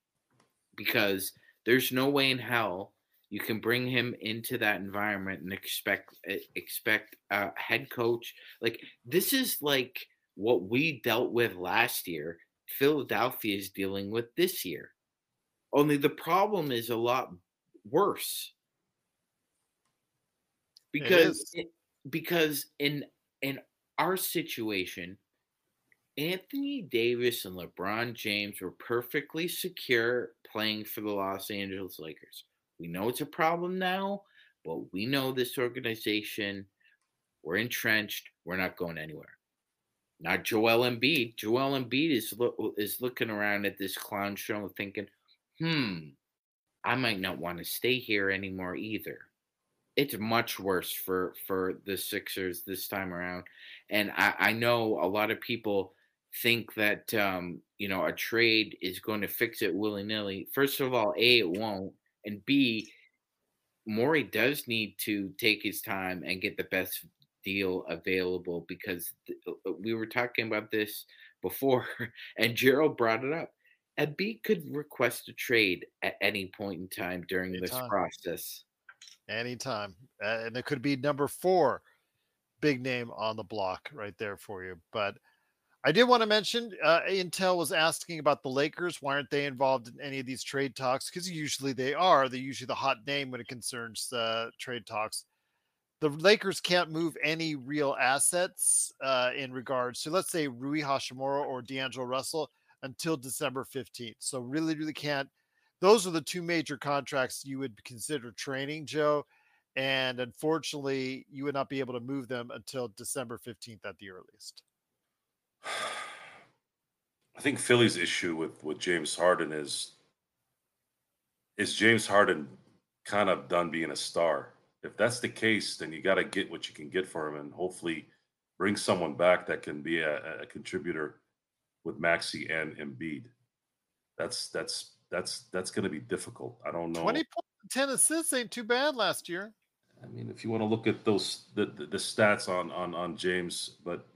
because there's no way in hell you can bring him into that environment and expect e- expect a head coach like this is like what we dealt with last year. Philadelphia is dealing with this year. Only the problem is a lot worse because because in in our situation, Anthony Davis and LeBron James were perfectly secure playing for the Los Angeles Lakers. We know it's a problem now, but we know this organization. We're entrenched. We're not going anywhere. Not Joel Embiid. Joel Embiid is loo- is looking around at this clown show thinking, "Hmm, I might not want to stay here anymore either." It's much worse for for the Sixers this time around. And I, I know a lot of people think that um, you know a trade is going to fix it willy nilly. First of all, a it won't, and b Morey does need to take his time and get the best deal available because th- uh, uh, we were talking about this before, [laughs] and Gerald brought it up. Embiid could request a trade at any point in time during this Anytime. process. Anytime. Uh, and it could be number four big name on the block right there for you. But I did want to mention uh, Intel was asking about the Lakers. Why aren't they involved in any of these trade talks? Because usually they are. They're usually the hot name when it concerns uh, trade talks. The Lakers can't move any real assets uh, in regards to, let's say, Rui Hachimura or D'Angelo Russell until December 15th. So, really, really can't. Those are the two major contracts you would consider training, Joe. And unfortunately, you would not be able to move them until December 15th at the earliest. I think Philly's issue with with James Harden is is James Harden kind of done being a star. If that's the case, then you got to get what you can get for him, and hopefully bring someone back that can be a, a contributor with Maxey and Embiid. That's that's that's that's going to be difficult. I don't know. 20 points, and 10 assists ain't too bad last year. I mean, if you want to look at those the, the, the stats on on on James, but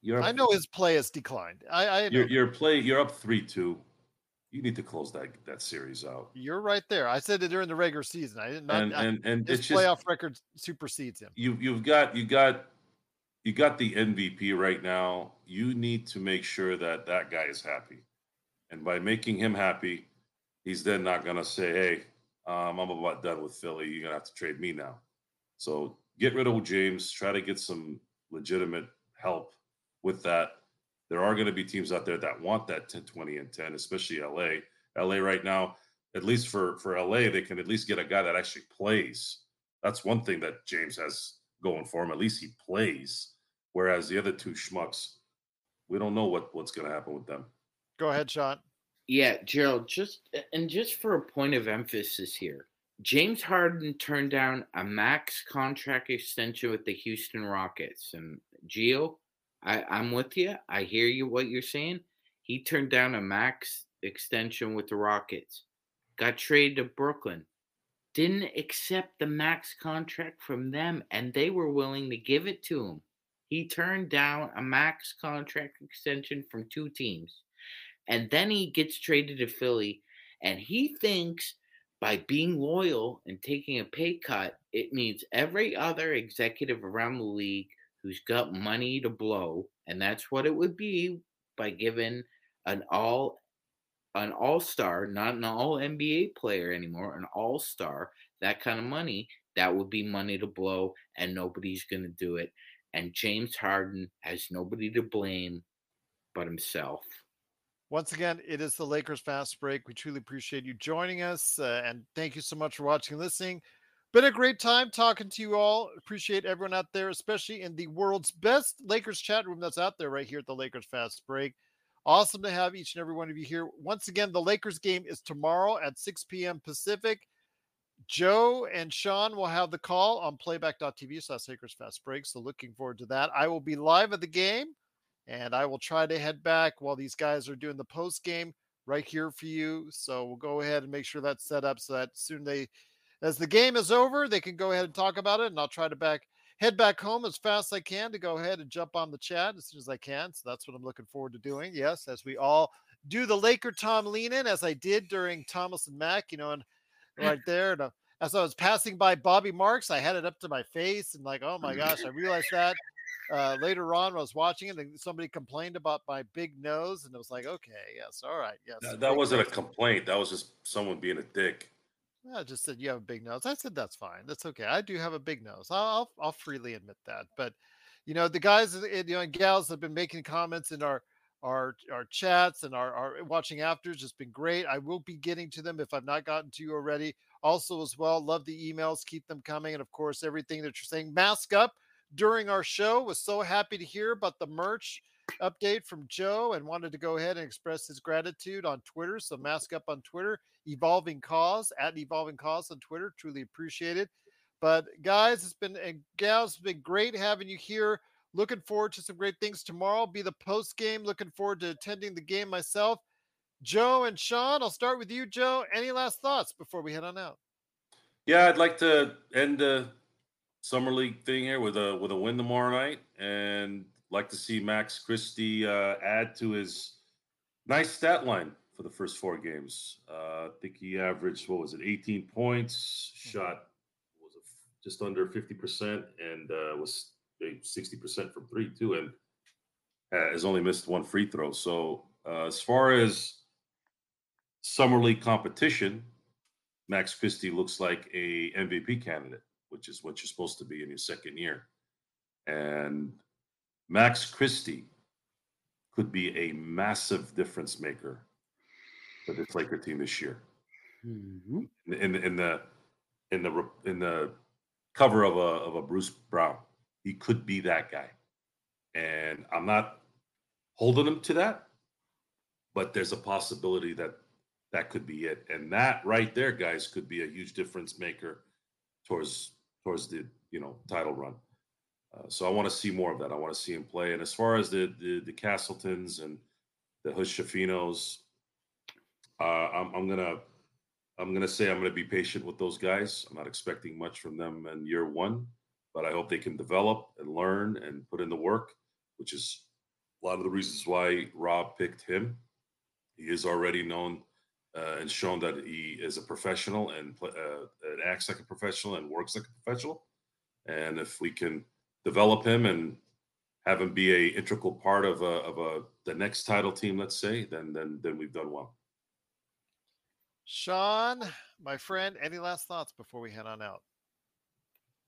you're I know his play has declined. I, I know. you're you're play you're up three two. You need to close that that series out. You're right there. I said it during the regular season. I didn't. And I, and and his it's just playoff record supersedes him. you you've got you got you got the MVP right now. You need to make sure that that guy is happy, and by making him happy, he's then not going to say, "Hey, um, I'm about done with Philly. You're gonna have to trade me now." So get rid of James. Try to get some legitimate help with that. There are going to be teams out there that want that 10, 20, and 10, especially LA. LA right now, at least for for LA, they can at least get a guy that actually plays. That's one thing that James has going for him. At least he plays. Whereas the other two schmucks, we don't know what what's going to happen with them. Go ahead, Sean. Yeah, Gerald, just and just for a point of emphasis here, James Harden turned down a max contract extension with the Houston Rockets. And Gio, I, I'm with you. I hear you what you're saying. He turned down a max extension with the Rockets. Got traded to Brooklyn. Didn't accept the max contract from them, and they were willing to give it to him. He turned down a max contract extension from two teams. And then he gets traded to Philly, and he thinks by being loyal and taking a pay cut, it means every other executive around the league who's got money to blow, and that's what it would be by giving an all an all-star, not an all NBA player anymore, an all-star, that kind of money, that would be money to blow, and nobody's gonna do it. And James Harden has nobody to blame but himself. Once again, it is the Lakers Fast Break. We truly appreciate you joining us, uh, and thank you so much for watching and listening. Been a great time talking to you all. Appreciate everyone out there, especially in the world's best Lakers chat room that's out there right here at the Lakers Fast Break. Awesome to have each and every one of you here. Once again, the Lakers game is tomorrow at 6 p.m. Pacific. Joe and Sean will have the call on playback.tv slash Lakers Fast Break. So looking forward to that. I will be live at the game and I will try to head back while these guys are doing the post game right here for you. So we'll go ahead and make sure that's set up so that soon they, as the game is over, they can go ahead and talk about it. And I'll try to back head back home as fast as I can to go ahead and jump on the chat as soon as I can. So that's what I'm looking forward to doing. Yes, as we all do the Laker Tom lean in as I did during Thomas and Mack, you know, and [laughs] right there. And uh, as I was passing by Bobby Marks, I had it up to my face and like, oh my gosh, I realized that uh, later on I was watching it, and somebody complained about my big nose, and it was like, okay, yes, all right, yes. That, that wasn't a complaint. That was just someone being a dick. I just said you have a big nose. I said that's fine. That's okay. I do have a big nose. I'll I'll, freely admit that. But you know, the guys uh, you know and gals have been making comments in our our our chats and our, our watching afters just been great. I will be getting to them if I've not gotten to you already. Also, as well, love the emails. Keep them coming, and of course, everything that you're saying. Mask up during our show. Was so happy to hear about the merch update from Joe and wanted to go ahead and express his gratitude on Twitter. So mask up on Twitter, evolving cause at evolving cause on Twitter. Truly appreciate it. But guys, it's been and gals, it's been great having you here. Looking forward to some great things tomorrow. Be the post game. Looking forward to attending the game myself. Joe and Sean, I'll start with you, Joe. Any last thoughts before we head on out? Yeah, I'd like to end the summer league thing here with a with a win tomorrow night, and like to see Max Christie uh, add to his nice stat line for the first four games. Uh, I think he averaged what was it, 18 points, shot was it just under 50 percent, and uh, was 60 percent from three too, and has only missed one free throw. So uh, as far as summer league competition, Max Christie looks like a MVP candidate, which is what you're supposed to be in your second year. And Max Christie could be a massive difference maker for this Laker team this year. Mm-hmm. In, in the in the in the cover of a of a Bruce Brown, he could be that guy. And I'm not holding him to that, but there's a possibility that that could be it. And that right there, guys, could be a huge difference maker towards towards the you know title run. Uh, so I want to see more of that. I want to see him play. And as far as the the, the Castletons and the Hush uh, I'm, I'm gonna I'm gonna say I'm gonna be patient with those guys. I'm not expecting much from them in year one, but I hope they can develop and learn and put in the work, which is a lot of the reasons why Rob picked him. He is already known uh, and shown that he is a professional and, uh, and acts like a professional and works like a professional. And if we can develop him and have him be a integral part of a, of a the next title team, let's say, then then then we've done well. Sean, my friend, any last thoughts before we head on out?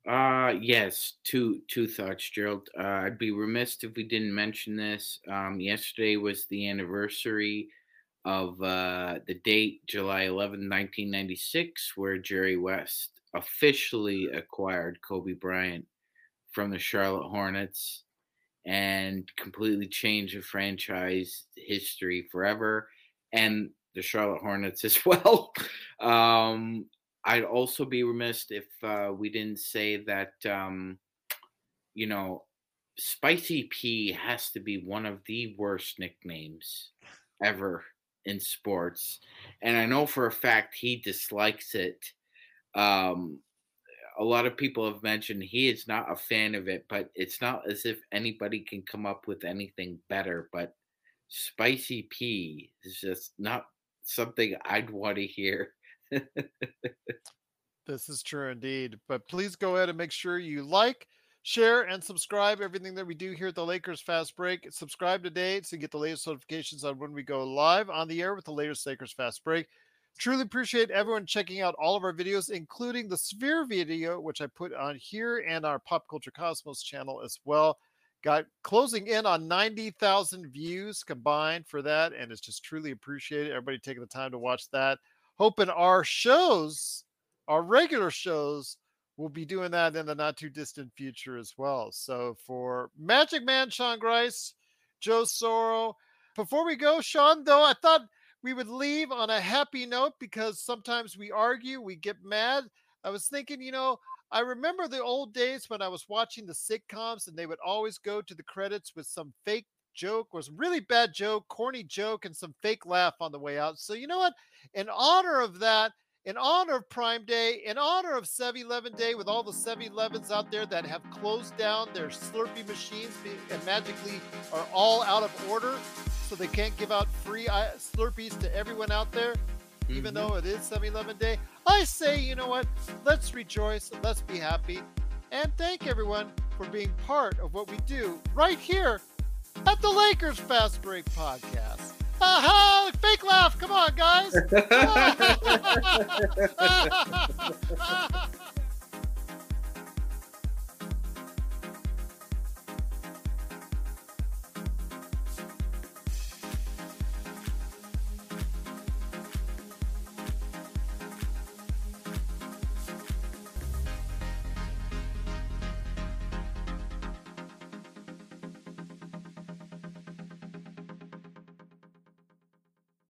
Uh yes, two two thoughts, Gerald. Uh, I'd be remiss if we didn't mention this. Um, yesterday was the anniversary of uh, the date July 11, 1996, where Jerry West officially acquired Kobe Bryant from the Charlotte Hornets and completely changed the franchise history forever and the Charlotte Hornets [laughs] as well. um, I'd also be remiss if uh, we didn't say that, um, you know, Spicy P has to be one of the worst nicknames ever in sports, and I know for a fact he dislikes it. Um, a lot of people have mentioned he is not a fan of it, but it's not as if anybody can come up with anything better. But spicy P is just not something I'd want to hear. [laughs] this is true indeed. But please go ahead and make sure you like, share, and subscribe everything that we do here at the Lakers Fast Break. Subscribe today you get the latest notifications on when we go live on the air with the latest Lakers Fast Break. Truly appreciate everyone checking out all of our videos, including the Sphere video, which I put on here and our Pop Culture Cosmos channel as well. Got closing in on 90,000 views combined for that, and it's just truly appreciated. Everybody taking the time to watch that. Hoping our shows, our regular shows, we'll be doing that in the not too distant future as well. So for Magic Man Sean Grice, Joe Soro, before we go, Sean, though, I thought we would leave on a happy note because sometimes we argue, we get mad. I was thinking, you know, I remember the old days when I was watching the sitcoms and they would always go to the credits with some fake joke was really bad joke, corny joke, and some fake laugh on the way out. So you know what? In honor of that, in honor of Prime Day, in honor of 7-Eleven Day, with all the 7-Elevens out there that have closed down their Slurpee machines and magically are all out of order, so they can't give out free uh, Slurpees to everyone out there, mm-hmm. even though it is 7-Eleven Day. I say, you know what? Let's rejoice, let's be happy, and thank everyone for being part of what we do right here at the Lakers Fast Break Podcast. Aha! Fake laugh. Come on, guys. [laughs] [laughs]